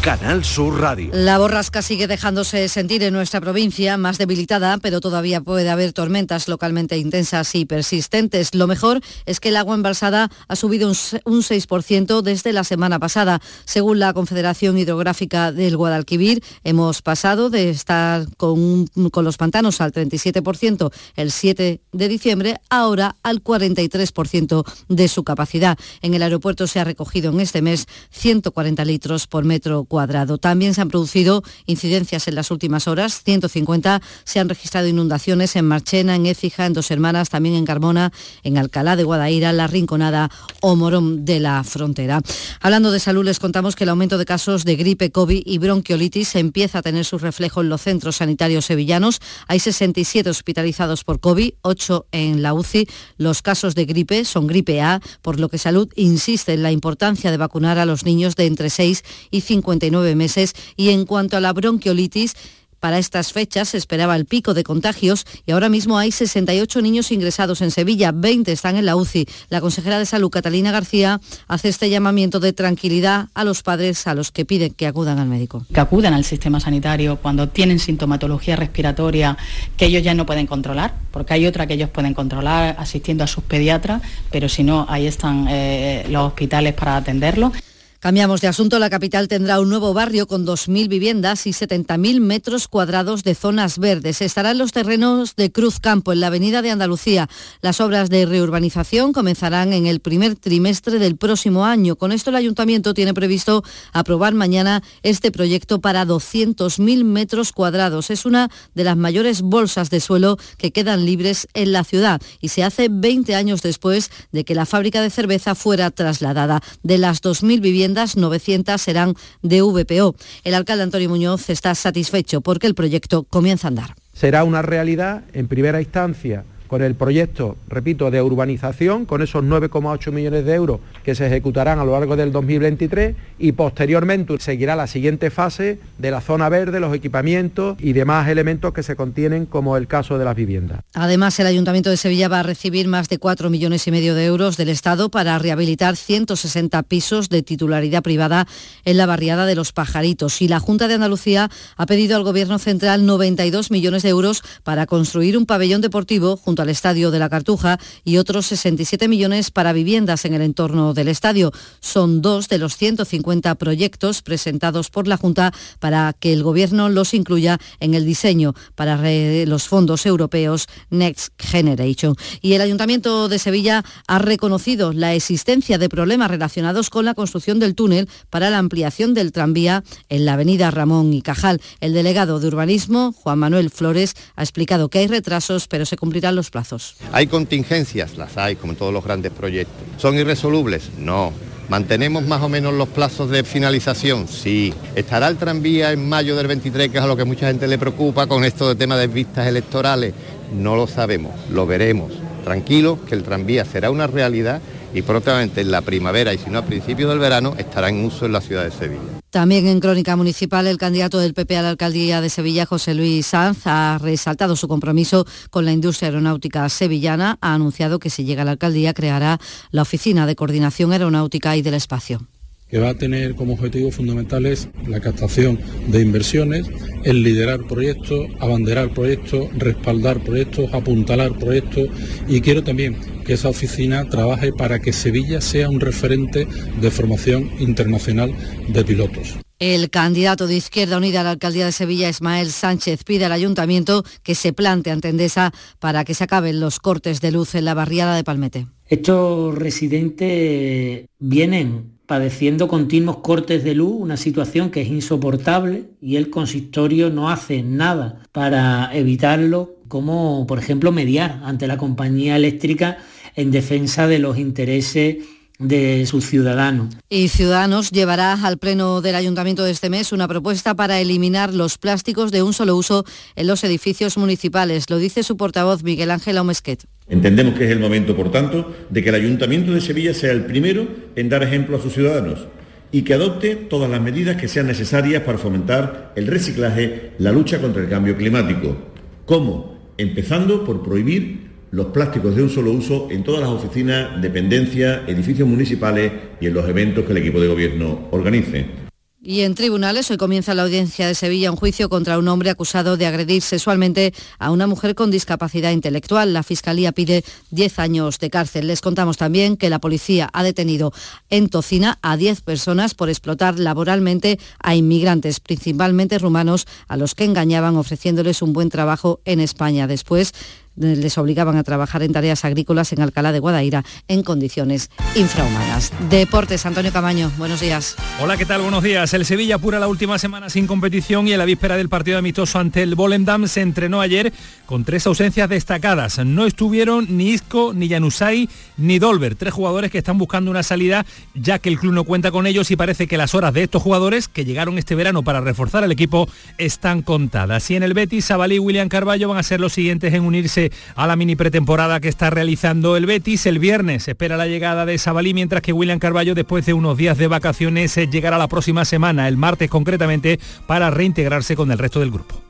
S1: Canal Sur Radio.
S10: La borrasca sigue dejándose sentir en nuestra provincia, más debilitada, pero todavía puede haber tormentas localmente intensas y persistentes. Lo mejor es que el agua embalsada ha subido un 6% desde la semana pasada. Según la Confederación Hidrográfica del Guadalquivir, hemos pasado de estar con, con los pantanos al 37% el 7 de diciembre, ahora al 43% de su capacidad. En el aeropuerto se ha recogido en este mes 140 litros por metro cuadrado. También se han producido incidencias en las últimas horas, 150 se han registrado inundaciones en Marchena, en Écija, en Dos Hermanas, también en Carmona, en Alcalá de Guadaira, La Rinconada o Morón de la Frontera. Hablando de salud, les contamos que el aumento de casos de gripe, COVID y bronquiolitis empieza a tener su reflejo en los centros sanitarios sevillanos. Hay 67 hospitalizados por COVID, 8 en la UCI. Los casos de gripe son gripe A, por lo que Salud insiste en la importancia de vacunar a los niños de entre 6 y 50 meses y en cuanto a la bronquiolitis, para estas fechas se esperaba el pico de contagios y ahora mismo hay 68 niños ingresados en Sevilla, 20 están en la UCI. La consejera de Salud, Catalina García, hace este llamamiento de tranquilidad a los padres a los que piden que acudan al médico.
S4: Que acudan al sistema sanitario cuando tienen sintomatología respiratoria que ellos ya no pueden controlar, porque hay otra que ellos pueden controlar asistiendo a sus pediatras, pero si no, ahí están eh, los hospitales para atenderlo.
S10: Cambiamos de asunto. La capital tendrá un nuevo barrio con 2.000 viviendas y 70.000 metros cuadrados de zonas verdes. Estarán los terrenos de Cruz Campo, en la Avenida de Andalucía. Las obras de reurbanización comenzarán en el primer trimestre del próximo año. Con esto el Ayuntamiento tiene previsto aprobar mañana este proyecto para 200.000 metros cuadrados. Es una de las mayores bolsas de suelo que quedan libres en la ciudad y se hace 20 años después de que la fábrica de cerveza fuera trasladada. De las 2.000 viviendas 900 serán de VPO. El alcalde Antonio Muñoz está satisfecho porque el proyecto comienza a andar.
S43: Será una realidad en primera instancia
S44: con el proyecto, repito, de urbanización, con esos 9,8 millones de euros que se ejecutarán a lo largo del 2023 y posteriormente seguirá la siguiente fase de la zona verde, los equipamientos y demás elementos que se contienen como el caso de las viviendas.
S10: Además, el Ayuntamiento de Sevilla va a recibir más de 4 millones y medio de euros del Estado para rehabilitar 160 pisos de titularidad privada en la barriada de Los Pajaritos y la Junta de Andalucía ha pedido al Gobierno Central 92 millones de euros para construir un pabellón deportivo junto al Estadio de la Cartuja y otros 67 millones para viviendas en el entorno del estadio. Son dos de los 150 proyectos presentados por la Junta para que el Gobierno los incluya en el diseño para los fondos europeos Next Generation. Y el Ayuntamiento de Sevilla ha reconocido la existencia de problemas relacionados con la construcción del túnel para la ampliación del tranvía en la avenida Ramón y Cajal. El delegado de Urbanismo, Juan Manuel Flores, ha explicado que hay retrasos, pero se cumplirán los plazos.
S45: Hay contingencias, las hay, como en todos los grandes proyectos. ¿Son irresolubles? No. ¿Mantenemos más o menos los plazos de finalización? Sí. ¿Estará el tranvía en mayo del 23, que es a lo que mucha gente le preocupa con esto de tema de vistas electorales? No lo sabemos, lo veremos. Tranquilos, que el tranvía será una realidad y próximamente en la primavera y si no a principios del verano estará en uso en la ciudad de Sevilla.
S10: También en Crónica Municipal, el candidato del PP a la alcaldía de Sevilla, José Luis Sanz, ha resaltado su compromiso con la industria aeronáutica sevillana. Ha anunciado que si llega a la alcaldía creará la Oficina de Coordinación Aeronáutica y del Espacio
S46: que va a tener como objetivos fundamentales la captación de inversiones, el liderar proyectos, abanderar proyectos, respaldar proyectos, apuntalar proyectos y quiero también que esa oficina trabaje para que Sevilla sea un referente de formación internacional de pilotos.
S10: El candidato de Izquierda Unida a la alcaldía de Sevilla, Ismael Sánchez, pide al ayuntamiento que se plante ante Endesa para que se acaben los cortes de luz en la barriada de Palmete.
S43: Estos residentes vienen padeciendo continuos cortes de luz, una situación que es insoportable y el consistorio no hace nada para evitarlo, como por ejemplo mediar ante la compañía eléctrica en defensa de los intereses de sus ciudadanos.
S10: Y Ciudadanos llevará al Pleno del Ayuntamiento de este mes una propuesta para eliminar los plásticos de un solo uso en los edificios municipales. Lo dice su portavoz Miguel Ángel Omesquet.
S47: Entendemos que es el momento, por tanto, de que el Ayuntamiento de Sevilla sea el primero en dar ejemplo a sus ciudadanos y que adopte todas las medidas que sean necesarias para fomentar el reciclaje, la lucha contra el cambio climático. ¿Cómo? Empezando por prohibir los plásticos de un solo uso en todas las oficinas, dependencias, edificios municipales y en los eventos que el equipo de gobierno organice.
S10: Y en tribunales hoy comienza la audiencia de Sevilla un juicio contra un hombre acusado de agredir sexualmente a una mujer con discapacidad intelectual. La Fiscalía pide 10 años de cárcel. Les contamos también que la policía ha detenido en Tocina a 10 personas por explotar laboralmente a inmigrantes, principalmente rumanos, a los que engañaban ofreciéndoles un buen trabajo en España. Después les obligaban a trabajar en tareas agrícolas en Alcalá de Guadaira en condiciones infrahumanas. Deportes, Antonio Camaño, buenos días.
S48: Hola, ¿qué tal? Buenos días. El Sevilla apura la última semana sin competición y en la víspera del partido amistoso ante el Volendam se entrenó ayer con tres ausencias destacadas. No estuvieron ni Isco, ni Janusay, ni Dolber, tres jugadores que están buscando una salida ya que el club no cuenta con ellos y parece que las horas de estos jugadores que llegaron este verano para reforzar el equipo están contadas. Y en el Betis, Sabalí y William Carballo van a ser los siguientes en unirse a la mini pretemporada que está realizando el Betis. El viernes espera la llegada de Sabalí, mientras que William Carballo, después de unos días de vacaciones, eh, llegará la próxima semana, el martes concretamente, para reintegrarse con el resto del grupo.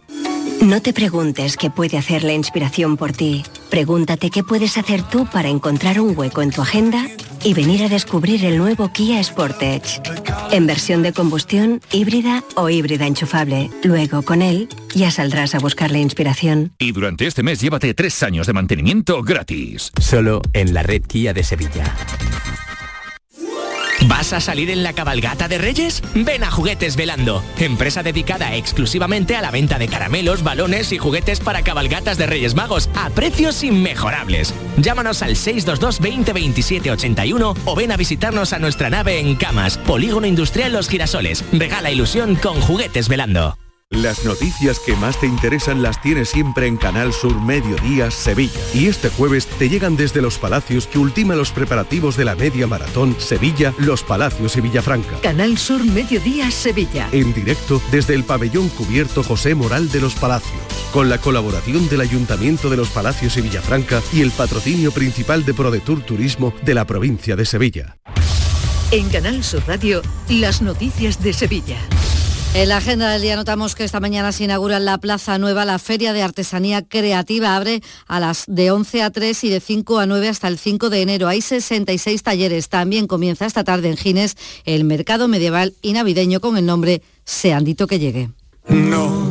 S49: No te preguntes qué puede hacer la inspiración por ti. Pregúntate qué puedes hacer tú para encontrar un hueco en tu agenda y venir a descubrir el nuevo Kia Sportage. En versión de combustión, híbrida o híbrida enchufable. Luego, con él, ya saldrás a buscar la inspiración.
S50: Y durante este mes llévate tres años de mantenimiento gratis.
S51: Solo en la red Kia de Sevilla.
S36: ¿Vas a salir en la cabalgata de Reyes? Ven a Juguetes Velando, empresa dedicada exclusivamente a la venta de caramelos, balones y juguetes para cabalgatas de Reyes Magos a precios inmejorables. Llámanos al 622 20 27 81 o ven a visitarnos a nuestra nave en Camas, Polígono Industrial Los Girasoles. Regala ilusión con Juguetes Velando.
S52: Las noticias que más te interesan las tienes siempre en Canal Sur Mediodía Sevilla. Y este jueves te llegan desde Los Palacios que ultima los preparativos de la media maratón Sevilla, Los Palacios y Villafranca.
S17: Canal Sur Mediodía Sevilla.
S52: En directo desde el pabellón cubierto José Moral de Los Palacios. Con la colaboración del Ayuntamiento de Los Palacios y Villafranca y el patrocinio principal de ProDetour Turismo de la provincia de Sevilla.
S17: En Canal Sur Radio, las noticias de Sevilla.
S10: En la agenda del día notamos que esta mañana se inaugura en la Plaza Nueva la Feria de Artesanía Creativa. Abre a las de 11 a 3 y de 5 a 9 hasta el 5 de enero. Hay 66 talleres. También comienza esta tarde en Gines el mercado medieval y navideño con el nombre Seandito que llegue. No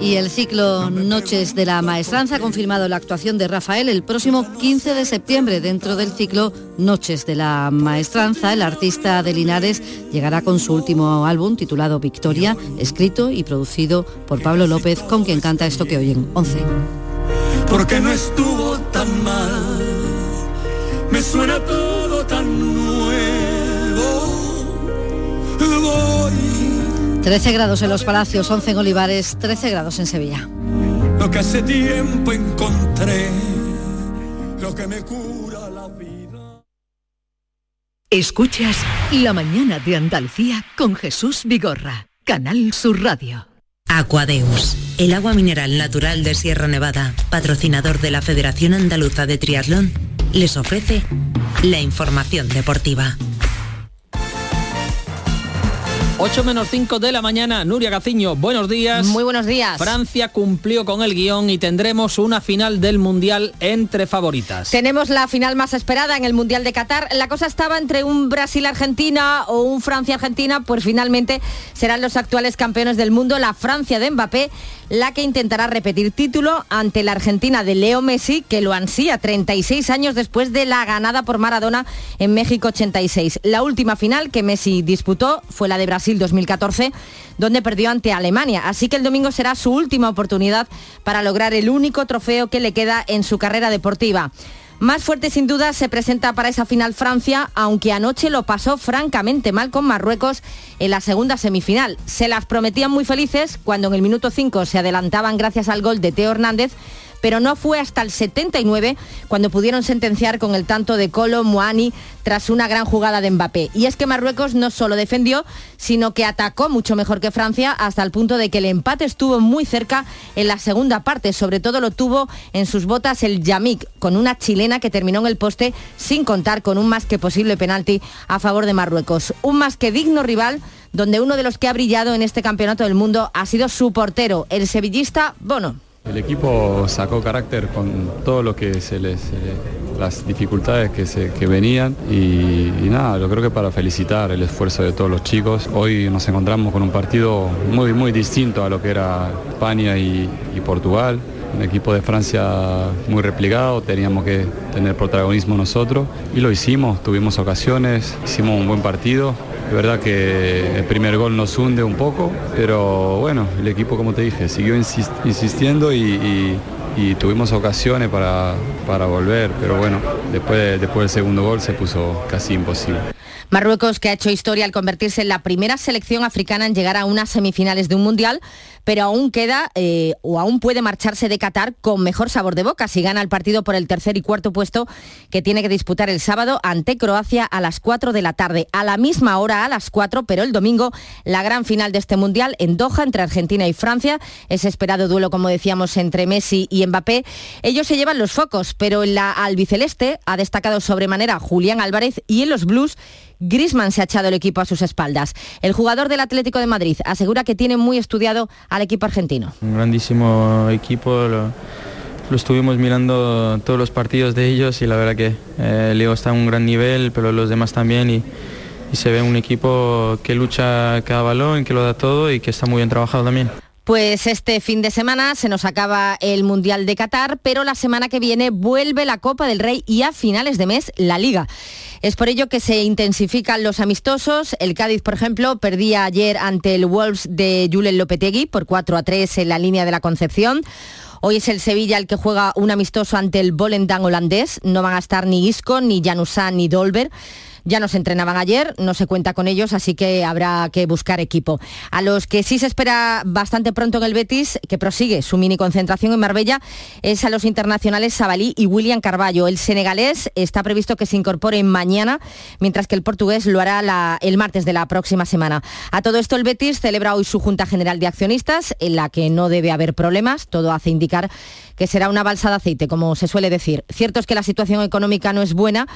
S10: y el ciclo Noches de la Maestranza ha confirmado la actuación de Rafael el próximo 15 de septiembre. Dentro del ciclo Noches de la Maestranza, el artista de Linares llegará con su último álbum titulado Victoria, escrito y producido por Pablo López, con quien canta esto que oyen 11.
S53: Porque no estuvo tan mal, me suena todo
S10: 13 grados en los Palacios, 11 en Olivares, 13 grados en Sevilla.
S53: Lo que hace tiempo encontré, lo que me cura la vida.
S17: Escuchas La mañana de Andalucía con Jesús Vigorra, Canal Sur Radio.
S54: Aquadeus, el agua mineral natural de Sierra Nevada, patrocinador de la Federación Andaluza de Triatlón, les ofrece la información deportiva.
S48: 8 menos 5 de la mañana, Nuria Gaciño, buenos días.
S30: Muy buenos días.
S48: Francia cumplió con el guion y tendremos una final del Mundial entre favoritas.
S30: Tenemos la final más esperada en el Mundial de Qatar. La cosa estaba entre un Brasil-Argentina o un Francia-Argentina, pues finalmente serán los actuales campeones del mundo, la Francia de Mbappé la que intentará repetir título ante la Argentina de Leo Messi, que lo ansía 36 años después de la ganada por Maradona en México 86. La última final que Messi disputó fue la de Brasil 2014, donde perdió ante Alemania. Así que el domingo será su última oportunidad para lograr el único trofeo que le queda en su carrera deportiva. Más fuerte sin duda se presenta para esa final Francia, aunque anoche lo pasó francamente mal con Marruecos en la segunda semifinal. Se las prometían muy felices cuando en el minuto 5 se adelantaban gracias al gol de Teo Hernández, pero no fue hasta el 79 cuando pudieron sentenciar con el tanto de Colo Moani tras una gran jugada de Mbappé. Y es que Marruecos no solo defendió, sino que atacó mucho mejor que Francia hasta el punto de que el empate estuvo muy cerca en la segunda parte. Sobre todo lo tuvo en sus botas el Yamik, con una chilena que terminó en el poste sin contar con un más que posible penalti a favor de Marruecos. Un más que digno rival donde uno de los que ha brillado en este campeonato del mundo ha sido su portero, el sevillista Bono.
S55: El equipo sacó carácter con todo lo que se les, las dificultades que, se, venían y, nada, yo creo que para felicitar el esfuerzo de todos los chicos. Hoy nos encontramos con un partido muy, muy distinto a lo que era España y Portugal. Un equipo de Francia muy replicado, teníamos que tener protagonismo nosotros y lo hicimos, tuvimos ocasiones, hicimos un buen partido es verdad que el primer gol nos hunde un poco, pero bueno, el equipo, como te dije, siguió insistiendo y, tuvimos ocasiones para, para, volver, pero bueno, después, después del segundo gol se puso casi imposible.
S30: Marruecos, que ha hecho historia al convertirse en la primera selección africana en llegar a unas semifinales de un mundial, pero aún queda eh, o aún puede marcharse de Qatar con mejor sabor de boca si gana el partido por el tercer y cuarto puesto que tiene que disputar el sábado ante Croacia a las 4 de la tarde. A la misma hora, a las 4, pero el domingo, la gran final de este mundial en Doha entre Argentina y Francia. Ese esperado duelo, como decíamos, entre Messi y Mbappé. Ellos se llevan los focos, pero en la albiceleste ha destacado sobremanera Julián Álvarez y en los Blues Grisman se ha echado el equipo a sus espaldas. El jugador del Atlético de Madrid asegura que tiene muy estudiado al equipo argentino.
S56: Un grandísimo equipo. Lo, estuvimos mirando todos los partidos de ellos y la verdad que eh, Leo está a un gran nivel, pero los demás también y, y se ve un equipo que lucha cada balón, que lo da todo y que está muy bien trabajado también.
S30: Pues este fin de semana se nos acaba el Mundial de Qatar, pero la semana que viene vuelve la Copa del Rey y a finales de mes la Liga. Es por ello que se intensifican los amistosos. El Cádiz, por ejemplo, perdía ayer ante el Wolves de Julen Lopetegui por 4 a 3 en la línea de la Concepción. Hoy es el Sevilla el que juega un amistoso ante el Volendam holandés. No van a estar ni Isco, ni Januzaj, ni Dolber. Ya no se entrenaban ayer, no se cuenta con ellos, así que habrá que buscar equipo. A los que sí se espera bastante pronto en el Betis, que prosigue su mini concentración en Marbella, es a los internacionales Sabalí y William Carballo. El senegalés está previsto que se incorpore mañana, mientras que el portugués lo hará el martes de la próxima semana. A todo esto el Betis celebra hoy su Junta General de Accionistas, en la que no debe haber problemas, todo hace indicar que será una balsa de aceite, como se suele decir. Cierto es que la situación económica no es buena,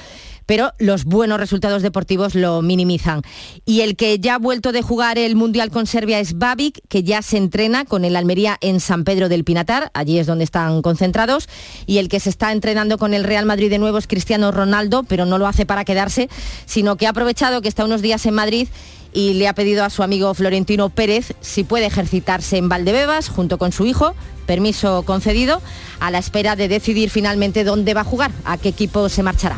S30: pero los buenos resultados deportivos lo minimizan. Y el que ya ha vuelto de jugar el Mundial con Serbia es Babic, que ya se entrena con el Almería en San Pedro del Pinatar, allí es donde están concentrados, y el que se está entrenando con el Real Madrid de nuevo es Cristiano Ronaldo, pero no lo hace para quedarse, sino que ha aprovechado que está unos días en Madrid y le ha pedido a su amigo Florentino Pérez si puede ejercitarse en Valdebebas junto con su hijo, permiso concedido, a la espera de decidir finalmente dónde va a jugar, a qué equipo se marchará.